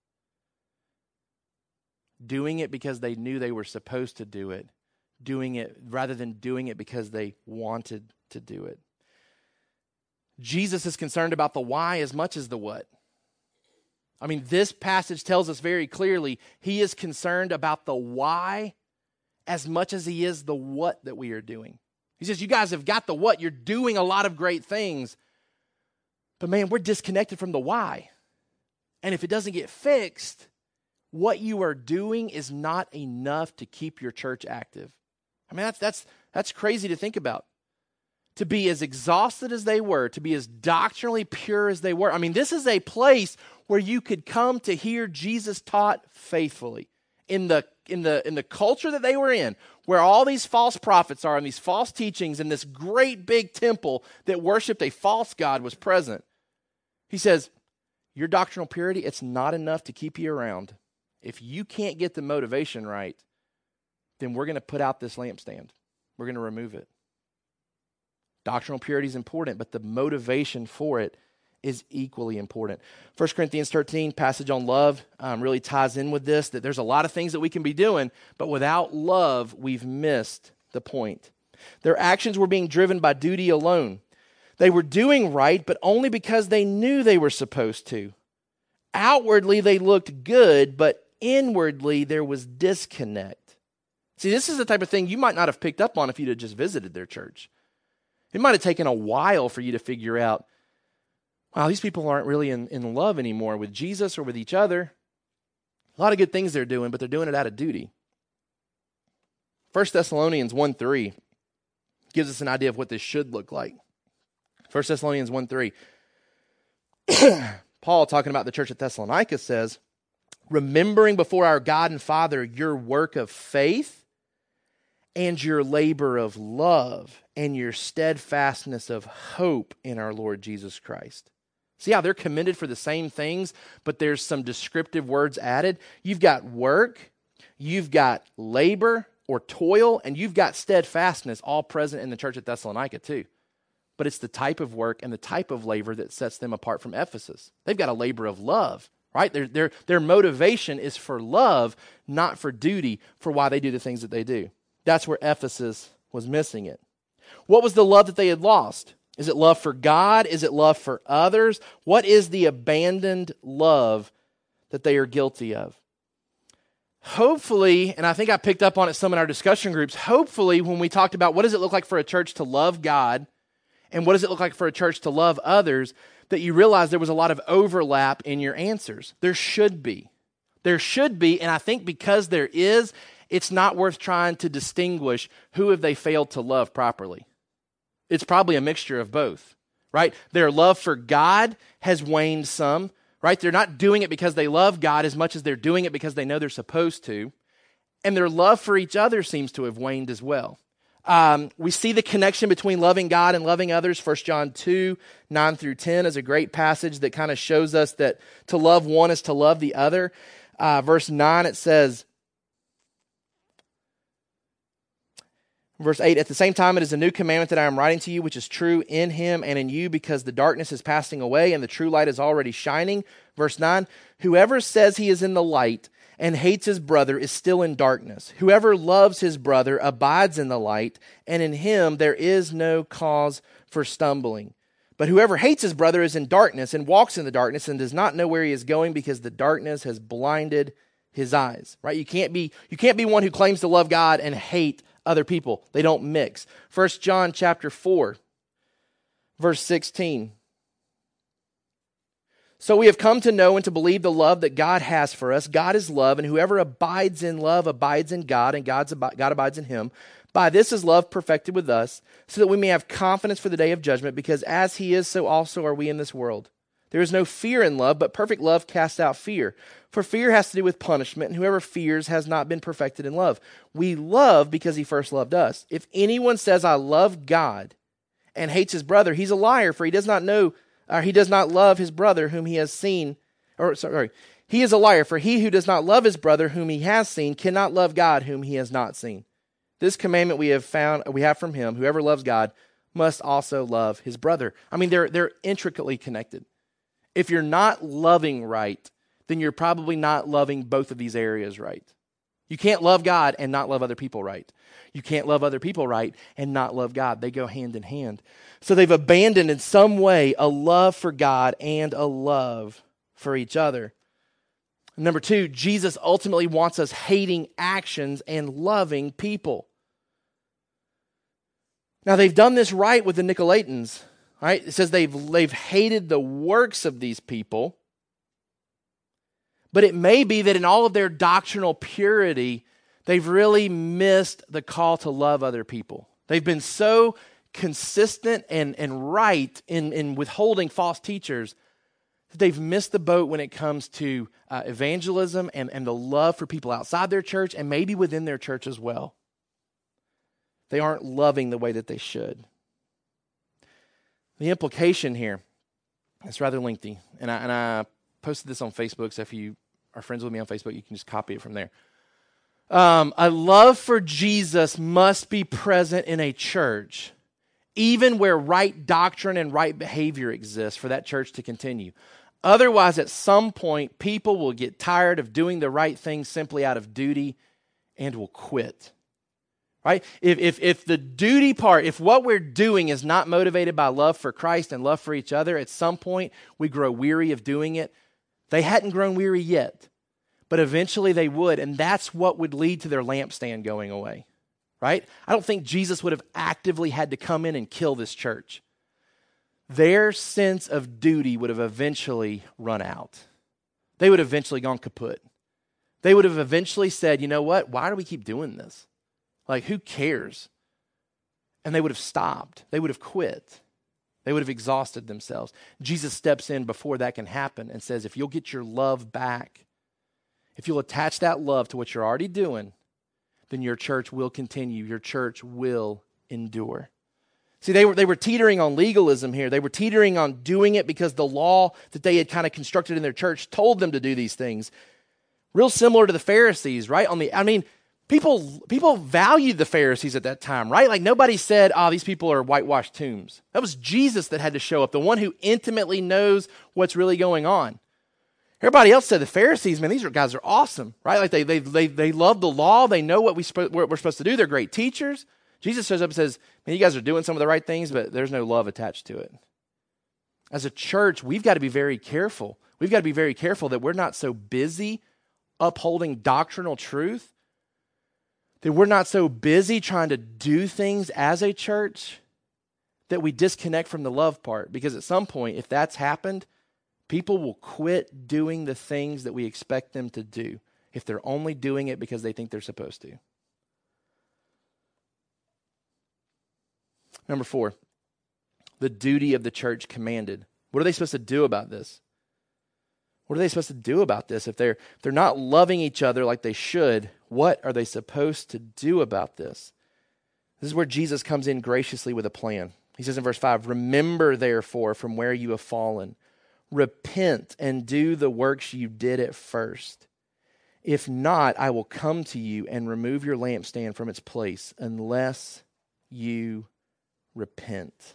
Doing it because they knew they were supposed to do it, doing it rather than doing it because they wanted to do it. Jesus is concerned about the why as much as the what. I mean, this passage tells us very clearly he is concerned about the why as much as he is the what that we are doing. He says, You guys have got the what. You're doing a lot of great things. But man, we're disconnected from the why. And if it doesn't get fixed, what you are doing is not enough to keep your church active. I mean, that's, that's, that's crazy to think about to be as exhausted as they were, to be as doctrinally pure as they were. I mean, this is a place where you could come to hear Jesus taught faithfully. in the in the in the culture that they were in, where all these false prophets are and these false teachings and this great big temple that worshiped a false god was present. He says, "Your doctrinal purity, it's not enough to keep you around. If you can't get the motivation right, then we're going to put out this lampstand. We're going to remove it. Doctrinal purity is important, but the motivation for it is equally important. 1 Corinthians 13, passage on love, um, really ties in with this that there's a lot of things that we can be doing, but without love, we've missed the point. Their actions were being driven by duty alone. They were doing right, but only because they knew they were supposed to. Outwardly, they looked good, but inwardly, there was disconnect. See, this is the type of thing you might not have picked up on if you'd have just visited their church. It might have taken a while for you to figure out wow, these people aren't really in, in love anymore with Jesus or with each other. A lot of good things they're doing, but they're doing it out of duty. 1 Thessalonians 1 3 gives us an idea of what this should look like. 1 Thessalonians 1 3. Paul, talking about the church at Thessalonica, says, Remembering before our God and Father your work of faith and your labor of love and your steadfastness of hope in our Lord Jesus Christ. See how they're commended for the same things, but there's some descriptive words added? You've got work, you've got labor or toil, and you've got steadfastness all present in the church at Thessalonica, too. But it's the type of work and the type of labor that sets them apart from Ephesus. They've got a labor of love, right? Their, their, their motivation is for love, not for duty, for why they do the things that they do. That's where Ephesus was missing it. What was the love that they had lost? Is it love for God? Is it love for others? What is the abandoned love that they are guilty of? Hopefully, and I think I picked up on it some in our discussion groups, hopefully, when we talked about what does it look like for a church to love God and what does it look like for a church to love others, that you realize there was a lot of overlap in your answers. There should be. There should be, and I think because there is, it's not worth trying to distinguish who have they failed to love properly. It's probably a mixture of both, right? Their love for God has waned some, right? They're not doing it because they love God as much as they're doing it because they know they're supposed to. And their love for each other seems to have waned as well. Um, we see the connection between loving God and loving others. 1 John 2, 9 through 10 is a great passage that kind of shows us that to love one is to love the other. Uh, verse 9, it says, Verse 8 At the same time, it is a new commandment that I am writing to you, which is true in him and in you, because the darkness is passing away and the true light is already shining. Verse 9 Whoever says he is in the light and hates his brother is still in darkness. Whoever loves his brother abides in the light, and in him there is no cause for stumbling. But whoever hates his brother is in darkness and walks in the darkness and does not know where he is going because the darkness has blinded his eyes. Right? You can't be you can't be one who claims to love God and hate other people. They don't mix. First John chapter 4 verse 16. So we have come to know and to believe the love that God has for us. God is love, and whoever abides in love abides in God, and God's God abides in him. By this is love perfected with us, so that we may have confidence for the day of judgment, because as he is, so also are we in this world. There is no fear in love, but perfect love casts out fear. For fear has to do with punishment, and whoever fears has not been perfected in love. We love because he first loved us. If anyone says, I love God, and hates his brother, he's a liar, for he does not know, or he does not love his brother whom he has seen. Or, sorry, he is a liar, for he who does not love his brother whom he has seen cannot love God whom he has not seen. This commandment we have found, we have from him, whoever loves God must also love his brother. I mean, they're, they're intricately connected if you're not loving right, then you're probably not loving both of these areas right. You can't love God and not love other people right. You can't love other people right and not love God. They go hand in hand. So they've abandoned in some way a love for God and a love for each other. Number two, Jesus ultimately wants us hating actions and loving people. Now, they've done this right with the Nicolaitans. Right? It says they've, they've hated the works of these people. But it may be that in all of their doctrinal purity, they've really missed the call to love other people. They've been so consistent and, and right in, in withholding false teachers that they've missed the boat when it comes to uh, evangelism and, and the love for people outside their church and maybe within their church as well. They aren't loving the way that they should. The implication here is rather lengthy, and I, and I posted this on Facebook, so if you are friends with me on Facebook, you can just copy it from there. Um, a love for Jesus must be present in a church, even where right doctrine and right behavior exists for that church to continue. Otherwise, at some point, people will get tired of doing the right thing simply out of duty and will quit. Right? If, if, if the duty part, if what we're doing is not motivated by love for Christ and love for each other, at some point we grow weary of doing it. They hadn't grown weary yet, but eventually they would. And that's what would lead to their lampstand going away. Right? I don't think Jesus would have actively had to come in and kill this church their sense of duty would have eventually run out. They would have eventually gone kaput. They would have eventually said, you know what? Why do we keep doing this? Like, who cares? And they would have stopped. They would have quit. They would have exhausted themselves. Jesus steps in before that can happen and says, if you'll get your love back, if you'll attach that love to what you're already doing, then your church will continue. Your church will endure. See, they were, they were teetering on legalism here. They were teetering on doing it because the law that they had kind of constructed in their church told them to do these things. Real similar to the Pharisees, right? On the, I mean, people people valued the Pharisees at that time, right? Like nobody said, "Oh, these people are whitewashed tombs." That was Jesus that had to show up, the one who intimately knows what's really going on. Everybody else said the Pharisees, man, these are, guys are awesome, right? Like they they they they love the law, they know what we what we're supposed to do. They're great teachers. Jesus shows up and says, Man, you guys are doing some of the right things, but there's no love attached to it. As a church, we've got to be very careful. We've got to be very careful that we're not so busy upholding doctrinal truth, that we're not so busy trying to do things as a church that we disconnect from the love part. Because at some point, if that's happened, people will quit doing the things that we expect them to do if they're only doing it because they think they're supposed to. Number four, the duty of the church commanded. What are they supposed to do about this? What are they supposed to do about this? If they're, if they're not loving each other like they should, what are they supposed to do about this? This is where Jesus comes in graciously with a plan. He says in verse 5 Remember, therefore, from where you have fallen, repent and do the works you did at first. If not, I will come to you and remove your lampstand from its place unless you repent.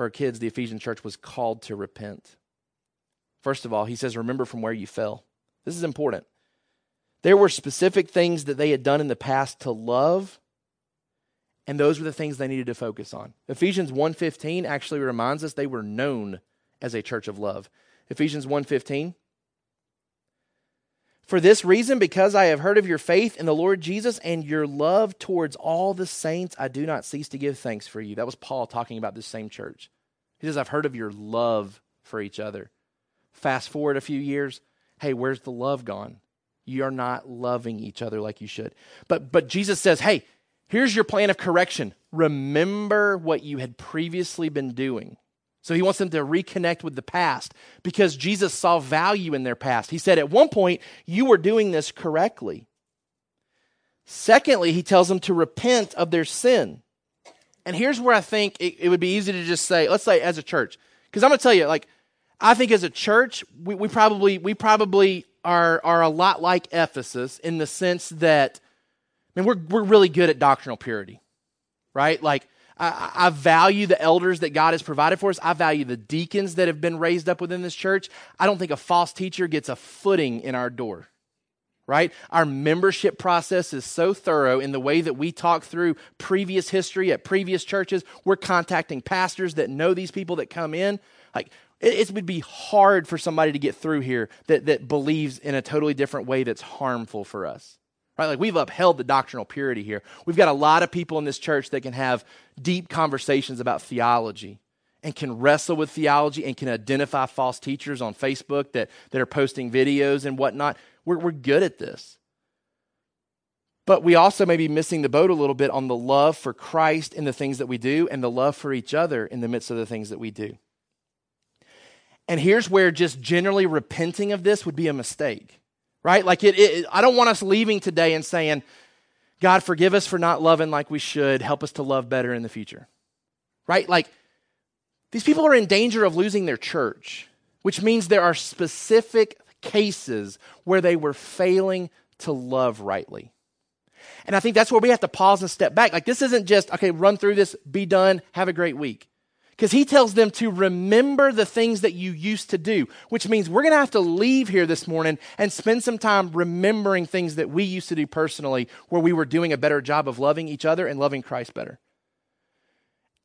For our kids, the Ephesian church was called to repent. First of all, he says, Remember from where you fell. This is important. There were specific things that they had done in the past to love, and those were the things they needed to focus on. Ephesians 1:15 actually reminds us they were known as a church of love. Ephesians 1:15 for this reason, because I have heard of your faith in the Lord Jesus and your love towards all the saints, I do not cease to give thanks for you. That was Paul talking about this same church. He says, I've heard of your love for each other. Fast forward a few years, hey, where's the love gone? You are not loving each other like you should. But but Jesus says, hey, here's your plan of correction. Remember what you had previously been doing. So he wants them to reconnect with the past because Jesus saw value in their past. He said, At one point, you were doing this correctly. Secondly, he tells them to repent of their sin. And here's where I think it, it would be easy to just say, let's say as a church, because I'm going to tell you, like, I think as a church, we, we probably we probably are are a lot like Ephesus in the sense that, I mean, we're we're really good at doctrinal purity, right? Like I, I, value the elders that God has provided for us. I value the deacons that have been raised up within this church. I don't think a false teacher gets a footing in our door, right? Our membership process is so thorough in the way that we talk through previous history at previous churches. We're contacting pastors that know these people that come in. Like, it, it would be hard for somebody to get through here that, that believes in a totally different way that's harmful for us. Right? Like we've upheld the doctrinal purity here. We've got a lot of people in this church that can have deep conversations about theology and can wrestle with theology and can identify false teachers on Facebook that, that are posting videos and whatnot. We're, we're good at this. But we also may be missing the boat a little bit on the love for Christ in the things that we do and the love for each other in the midst of the things that we do. And here's where just generally repenting of this would be a mistake, right? Like, it, it, I don't want us leaving today and saying, God, forgive us for not loving like we should. Help us to love better in the future, right? Like, these people are in danger of losing their church, which means there are specific cases where they were failing to love rightly. And I think that's where we have to pause and step back. Like, this isn't just, okay, run through this, be done, have a great week. Because he tells them to remember the things that you used to do, which means we're going to have to leave here this morning and spend some time remembering things that we used to do personally where we were doing a better job of loving each other and loving Christ better.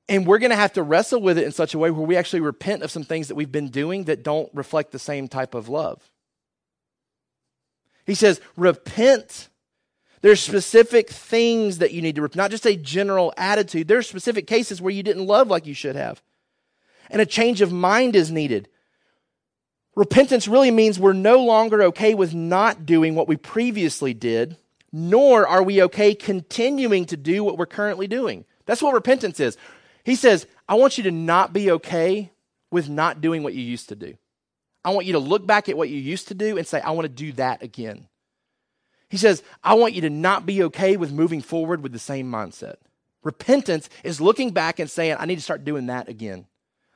And we're going to have to wrestle with it in such a way where we actually repent of some things that we've been doing that don't reflect the same type of love. He says, repent. There's specific things that you need to repent, not just a general attitude. There's specific cases where you didn't love like you should have. And a change of mind is needed. Repentance really means we're no longer okay with not doing what we previously did, nor are we okay continuing to do what we're currently doing. That's what repentance is. He says, I want you to not be okay with not doing what you used to do. I want you to look back at what you used to do and say, I want to do that again. He says, I want you to not be okay with moving forward with the same mindset. Repentance is looking back and saying, I need to start doing that again.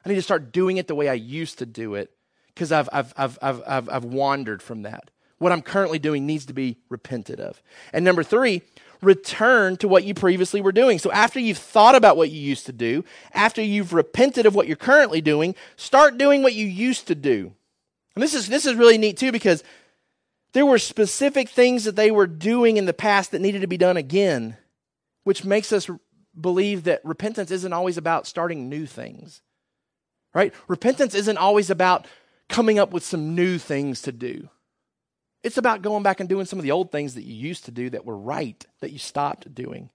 I need to start doing it the way I used to do it because I've, I've, I've, I've, I've, wandered from that. What I'm currently doing needs to be repented of. And number three, return to what you previously were doing. So after you've thought about what you used to do, after you've repented of what you're currently doing, start doing what you used to do. And this is this is really neat too because there were specific things that they were doing in the past that needed to be done again, which makes us believe that repentance isn't always about starting new things. Right? Repentance isn't always about coming up with some new things to do. It's about going back and doing some of the old things that you used to do that were right, that you stopped doing.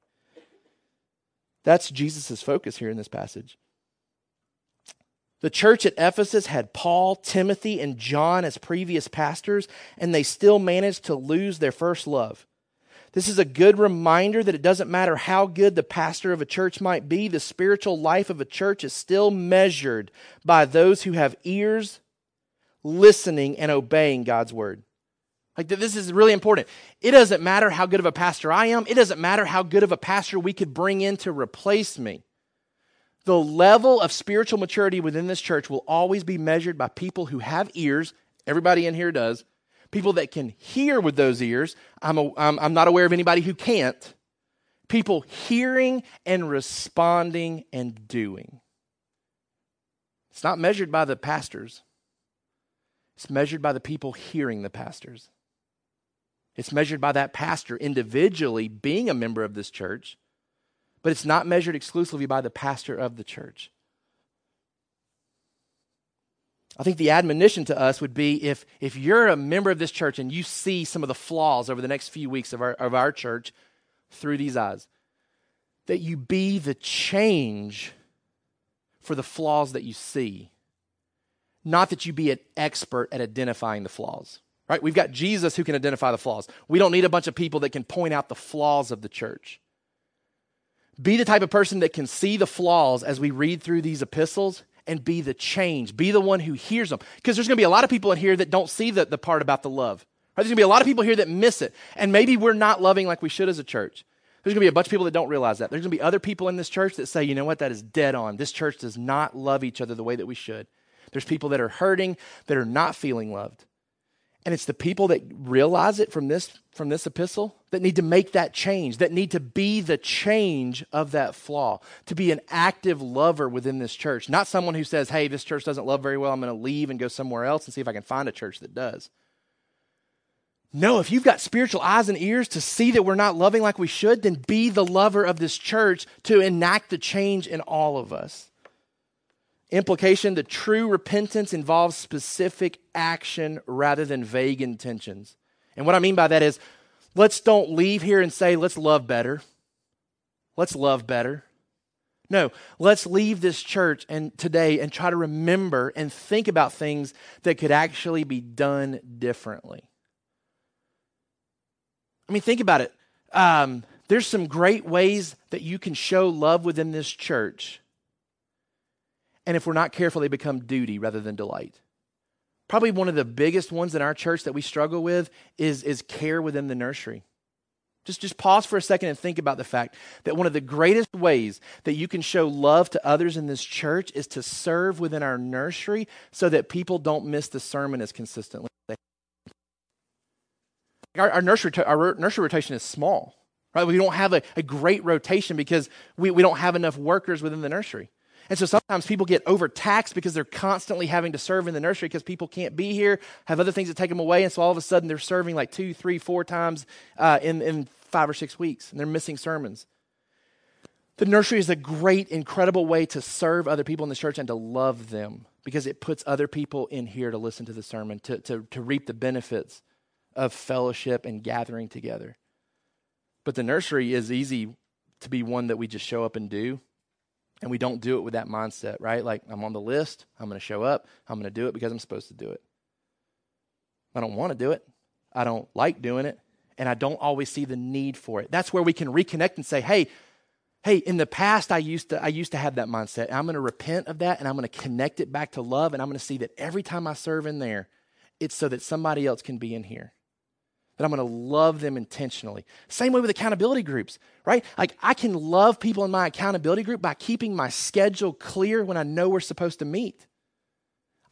That's Jesus' focus here in this passage. The church at Ephesus had Paul, Timothy, and John as previous pastors, and they still managed to lose their first love. This is a good reminder that it doesn't matter how good the pastor of a church might be, the spiritual life of a church is still measured by those who have ears listening and obeying God's word. Like this is really important. It doesn't matter how good of a pastor I am. It doesn't matter how good of a pastor we could bring in to replace me. The level of spiritual maturity within this church will always be measured by people who have ears. Everybody in here does. People that can hear with those ears. I'm, a, I'm, I'm not aware of anybody who can't. People hearing and responding and doing. It's not measured by the pastors, it's measured by the people hearing the pastors. It's measured by that pastor individually being a member of this church, but it's not measured exclusively by the pastor of the church. I think the admonition to us would be if, if you're a member of this church and you see some of the flaws over the next few weeks of our, of our church through these eyes, that you be the change for the flaws that you see, not that you be an expert at identifying the flaws right? We've got Jesus who can identify the flaws. We don't need a bunch of people that can point out the flaws of the church. Be the type of person that can see the flaws as we read through these epistles and be the change. Be the one who hears them. Because there's going to be a lot of people in here that don't see the, the part about the love. Right? There's going to be a lot of people here that miss it. And maybe we're not loving like we should as a church. There's going to be a bunch of people that don't realize that. There's going to be other people in this church that say, you know what, that is dead on. This church does not love each other the way that we should. There's people that are hurting, that are not feeling loved. And it's the people that realize it from this, from this epistle that need to make that change, that need to be the change of that flaw, to be an active lover within this church, not someone who says, hey, this church doesn't love very well. I'm going to leave and go somewhere else and see if I can find a church that does. No, if you've got spiritual eyes and ears to see that we're not loving like we should, then be the lover of this church to enact the change in all of us. Implication the true repentance involves specific action rather than vague intentions. And what I mean by that is let's don't leave here and say, let's love better. Let's love better. No, let's leave this church and today and try to remember and think about things that could actually be done differently. I mean, think about it. um, there's some great ways that you can show love within this church. And if we're not careful, they become duty rather than delight. Probably one of the biggest ones in our church that we struggle with is, is care within the nursery. Just, just pause for a second and think about the fact that one of the greatest ways that you can show love to others in this church is to serve within our nursery so that people don't miss the sermon as consistently. Our, our nursery, our nursery rotation is small, right? We don't have a, a great rotation because we, we don't have enough workers within the nursery. And so sometimes people get overtaxed because they're constantly having to serve in the nursery because people can't be here, have other things that take them away. And so all of a sudden they're serving like two, three, four times uh, in, in five or six weeks and they're missing sermons. The nursery is a great, incredible way to serve other people in the church and to love them because it puts other people in here to listen to the sermon, to, to, to reap the benefits of fellowship and gathering together. But the nursery is easy to be one that we just show up and do and we don't do it with that mindset, right? Like, I'm on the list, I'm going to show up, I'm going to do it because I'm supposed to do it. I don't want to do it, I don't like doing it, and I don't always see the need for it. That's where we can reconnect and say, hey, hey, in the past I used to I used to have that mindset. I'm going to repent of that and I'm going to connect it back to love and I'm going to see that every time I serve in there, it's so that somebody else can be in here that I'm going to love them intentionally. Same way with accountability groups, right? Like I can love people in my accountability group by keeping my schedule clear when I know we're supposed to meet.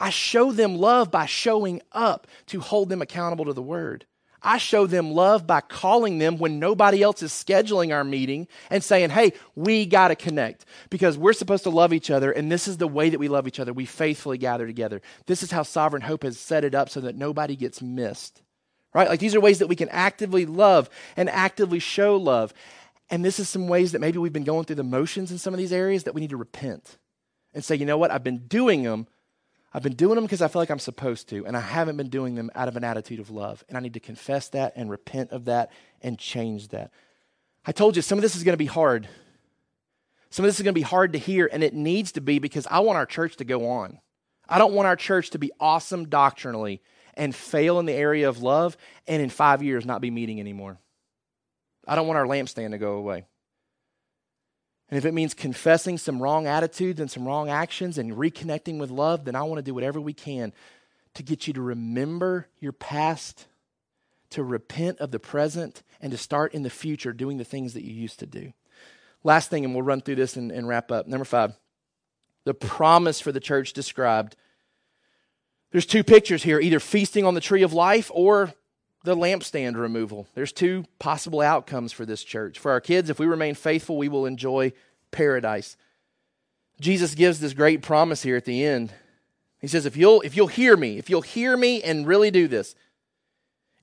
I show them love by showing up to hold them accountable to the word. I show them love by calling them when nobody else is scheduling our meeting and saying, hey, we got to connect because we're supposed to love each other, and this is the way that we love each other. We faithfully gather together. This is how Sovereign Hope has set it up so that nobody gets missed right? Like these are ways that we can actively love and actively show love. And this is some ways that maybe we've been going through the motions in some of these areas that we need to repent and say, you know what, I've been doing them. I've been doing them because I feel like I'm supposed to, and I haven't been doing them out of an attitude of love. And I need to confess that and repent of that and change that. I told you some of this is going to be hard. Some of this is going to be hard to hear, and it needs to be because I want our church to go on. I don't want our church to be awesome doctrinally and fail in the area of love and in five years not be meeting anymore. I don't want our lampstand to go away. And if it means confessing some wrong attitudes and some wrong actions and reconnecting with love, then I want to do whatever we can to get you to remember your past, to repent of the present, and to start in the future doing the things that you used to do. Last thing, and we'll run through this and, and wrap up. Number five, the promise for the church described there's two pictures here either feasting on the tree of life or the lampstand removal. There's two possible outcomes for this church. For our kids, if we remain faithful, we will enjoy paradise. Jesus gives this great promise here at the end. He says, if you'll, if you'll hear me, if you'll hear me and really do this,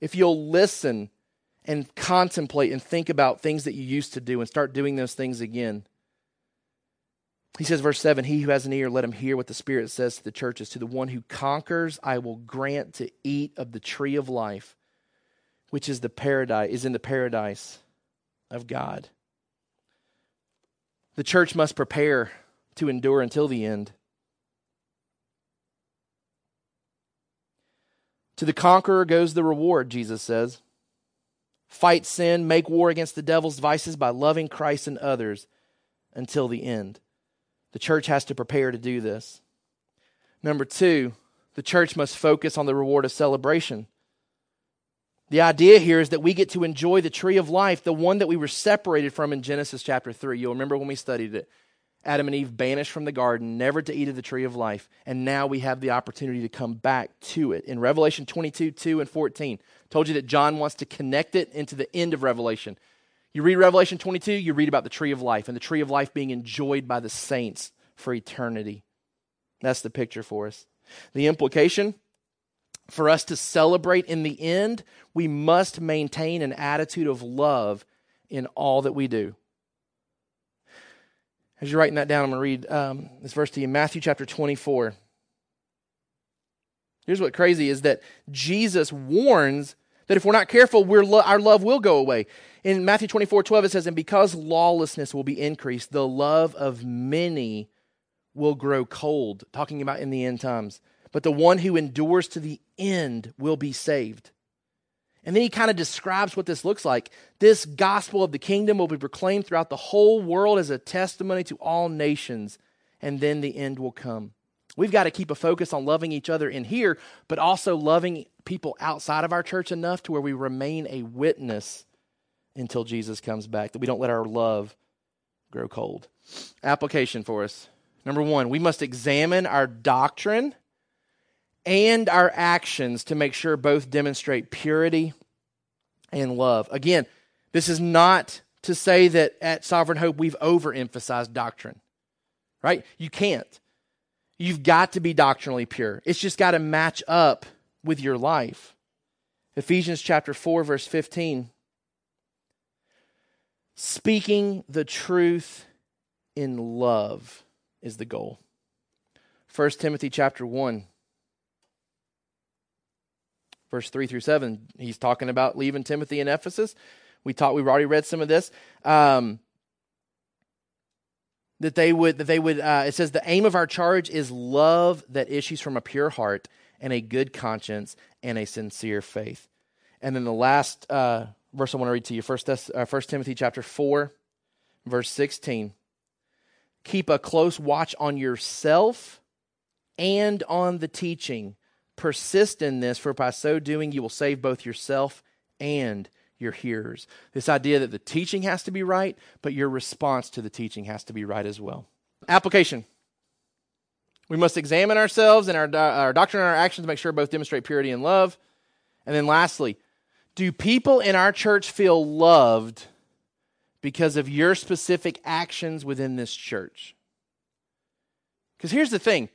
if you'll listen and contemplate and think about things that you used to do and start doing those things again, he says, verse 7 He who has an ear, let him hear what the Spirit says to the churches. To the one who conquers, I will grant to eat of the tree of life, which is the paradise, is in the paradise of God. The church must prepare to endure until the end. To the conqueror goes the reward, Jesus says. Fight sin, make war against the devil's vices by loving Christ and others until the end. The church has to prepare to do this. Number two, the church must focus on the reward of celebration. The idea here is that we get to enjoy the tree of life, the one that we were separated from in Genesis chapter 3. You'll remember when we studied it. Adam and Eve banished from the garden, never to eat of the tree of life. And now we have the opportunity to come back to it. In Revelation 22, 2 and 14, told you that John wants to connect it into the end of Revelation. You read Revelation 22, you read about the tree of life and the tree of life being enjoyed by the saints for eternity. That's the picture for us. The implication for us to celebrate in the end, we must maintain an attitude of love in all that we do. As you're writing that down, I'm going to read um, this verse to you in Matthew chapter 24. Here's what crazy is that Jesus warns that if we're not careful, we're lo- our love will go away. In Matthew 24 12, it says, And because lawlessness will be increased, the love of many will grow cold. Talking about in the end times. But the one who endures to the end will be saved. And then he kind of describes what this looks like. This gospel of the kingdom will be proclaimed throughout the whole world as a testimony to all nations, and then the end will come. We've got to keep a focus on loving each other in here, but also loving people outside of our church enough to where we remain a witness until Jesus comes back, that we don't let our love grow cold. Application for us. Number one, we must examine our doctrine and our actions to make sure both demonstrate purity and love. Again, this is not to say that at Sovereign Hope we've overemphasized doctrine, right? You can't. You've got to be doctrinally pure. It's just got to match up with your life. Ephesians chapter 4 verse 15 Speaking the truth in love is the goal. 1 Timothy chapter 1 verse 3 through 7 he's talking about leaving timothy in ephesus we taught we've already read some of this um, that they would that they would uh, it says the aim of our charge is love that issues from a pure heart and a good conscience and a sincere faith. And then the last uh, verse i want to read to you first, uh, first timothy chapter 4 verse 16 keep a close watch on yourself and on the teaching. Persist in this, for by so doing, you will save both yourself and your hearers. This idea that the teaching has to be right, but your response to the teaching has to be right as well. Application. We must examine ourselves and our, our doctrine and our actions to make sure both demonstrate purity and love. And then lastly, do people in our church feel loved because of your specific actions within this church? Because here's the thing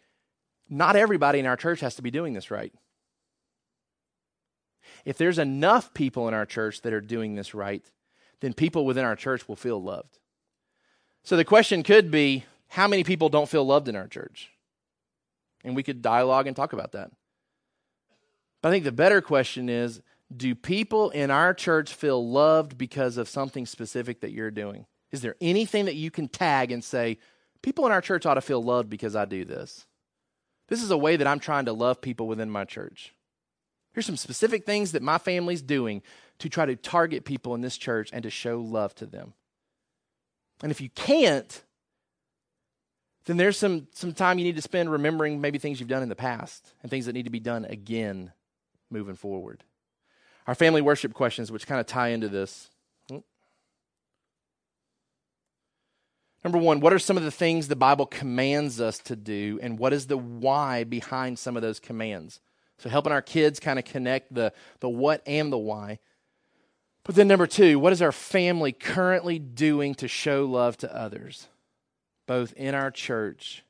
not everybody in our church has to be doing this right. If there's enough people in our church that are doing this right, then people within our church will feel loved. So the question could be how many people don't feel loved in our church? And we could dialogue and talk about that. But I think the better question is do people in our church feel loved because of something specific that you're doing? Is there anything that you can tag and say, people in our church ought to feel loved because I do this? This is a way that I'm trying to love people within my church. Here's some specific things that my family's doing to try to target people in this church and to show love to them. And if you can't, then there's some, some time you need to spend remembering maybe things you've done in the past and things that need to be done again moving forward. Our family worship questions, which kind of tie into this. Hmm. Number one, what are some of the things the Bible commands us to do, and what is the why behind some of those commands? So, helping our kids kind of connect the, the what and the why. But then, number two, what is our family currently doing to show love to others, both in our church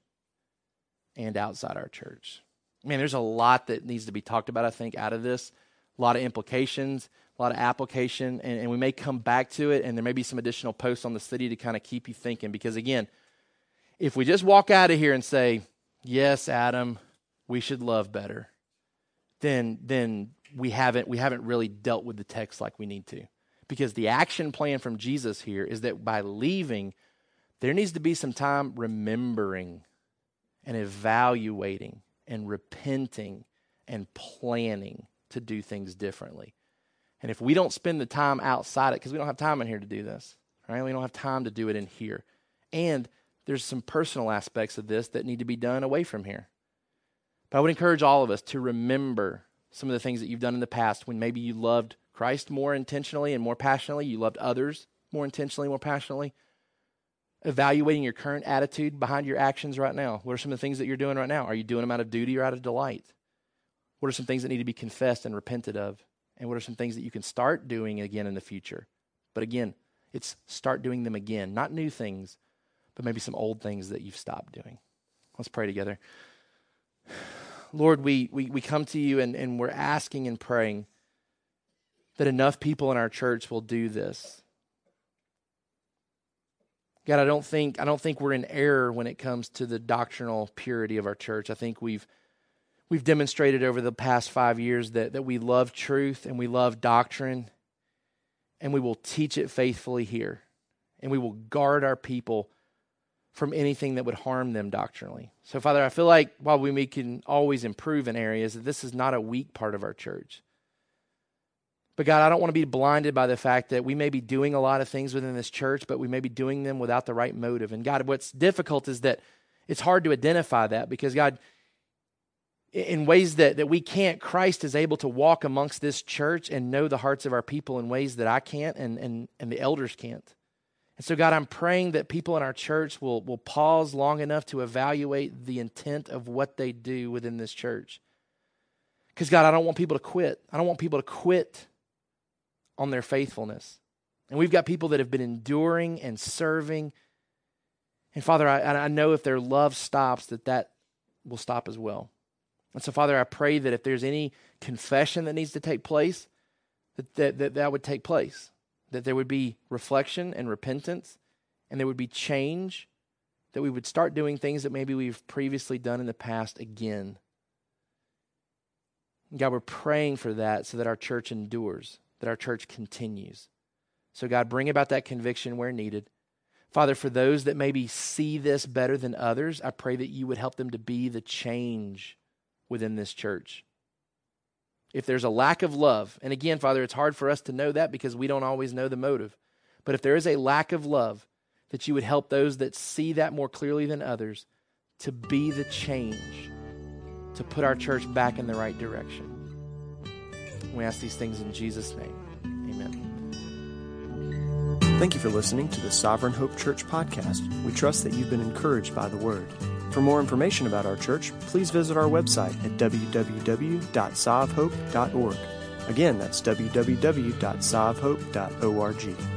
and outside our church? Man, there's a lot that needs to be talked about, I think, out of this, a lot of implications a lot of application, and, and we may come back to it, and there may be some additional posts on the city to kind of keep you thinking. Because again, if we just walk out of here and say, "Yes, Adam, we should love better," then then we haven't we haven't really dealt with the text like we need to. Because the action plan from Jesus here is that by leaving, there needs to be some time remembering and evaluating and repenting and planning to do things differently. And if we don't spend the time outside it, because we don't have time in here to do this, right? We don't have time to do it in here. And there's some personal aspects of this that need to be done away from here. But I would encourage all of us to remember some of the things that you've done in the past when maybe you loved Christ more intentionally and more passionately, you loved others more intentionally, and more passionately. Evaluating your current attitude behind your actions right now. What are some of the things that you're doing right now? Are you doing them out of duty or out of delight? What are some things that need to be confessed and repented of? and what are some things that you can start doing again in the future. But again, it's start doing them again, not new things, but maybe some old things that you've stopped doing. Let's pray together. Lord, we, we, we come to you and, and we're asking and praying that enough people in our church will do this. God, I don't think I don't think we're in error when it comes to the doctrinal purity of our church. I think we've we've demonstrated over the past five years that, that we love truth and we love doctrine, and we will teach it faithfully here. And we will guard our people from anything that would harm them doctrinally. So, Father, I feel like while we can always improve in areas, that this is not a weak part of our church. But God, I don't want to be blinded by the fact that we may be doing a lot of things within this church, but we may be doing them without the right motive. And God, what's difficult is that it's hard to identify that because God, in ways that, that we can't, Christ is able to walk amongst this church and know the hearts of our people in ways that I can't and, and, and the elders can't. And so, God, I'm praying that people in our church will, will pause long enough to evaluate the intent of what they do within this church. Because, God, I don't want people to quit. I don't want people to quit on their faithfulness. And we've got people that have been enduring and serving. And Father, I, I know if their love stops, that that will stop as well. And so, Father, I pray that if there's any confession that needs to take place, that that, that, that would take place, that there would be reflection and repentance, and there would be change, that we would start doing things that maybe we've previously done in the past again. God, we're praying for that so that our church endures that our church continues. So, God, bring about that conviction where needed. Father, for those that maybe see this better than others, I pray that you would help them to be the change within this church. If there's a lack of love, and again, Father, it's hard for us to know that because we don't always know the motive, but if there is a lack of love, that you would help those that see that more clearly than others to be the change, to put our church back in the right direction. We ask these things in Jesus' name. Amen. Thank you for listening to the Sovereign Hope Church podcast. We trust that you've been encouraged by the word. For more information about our church, please visit our website at www.sovhope.org. Again, that's www.sovhope.org.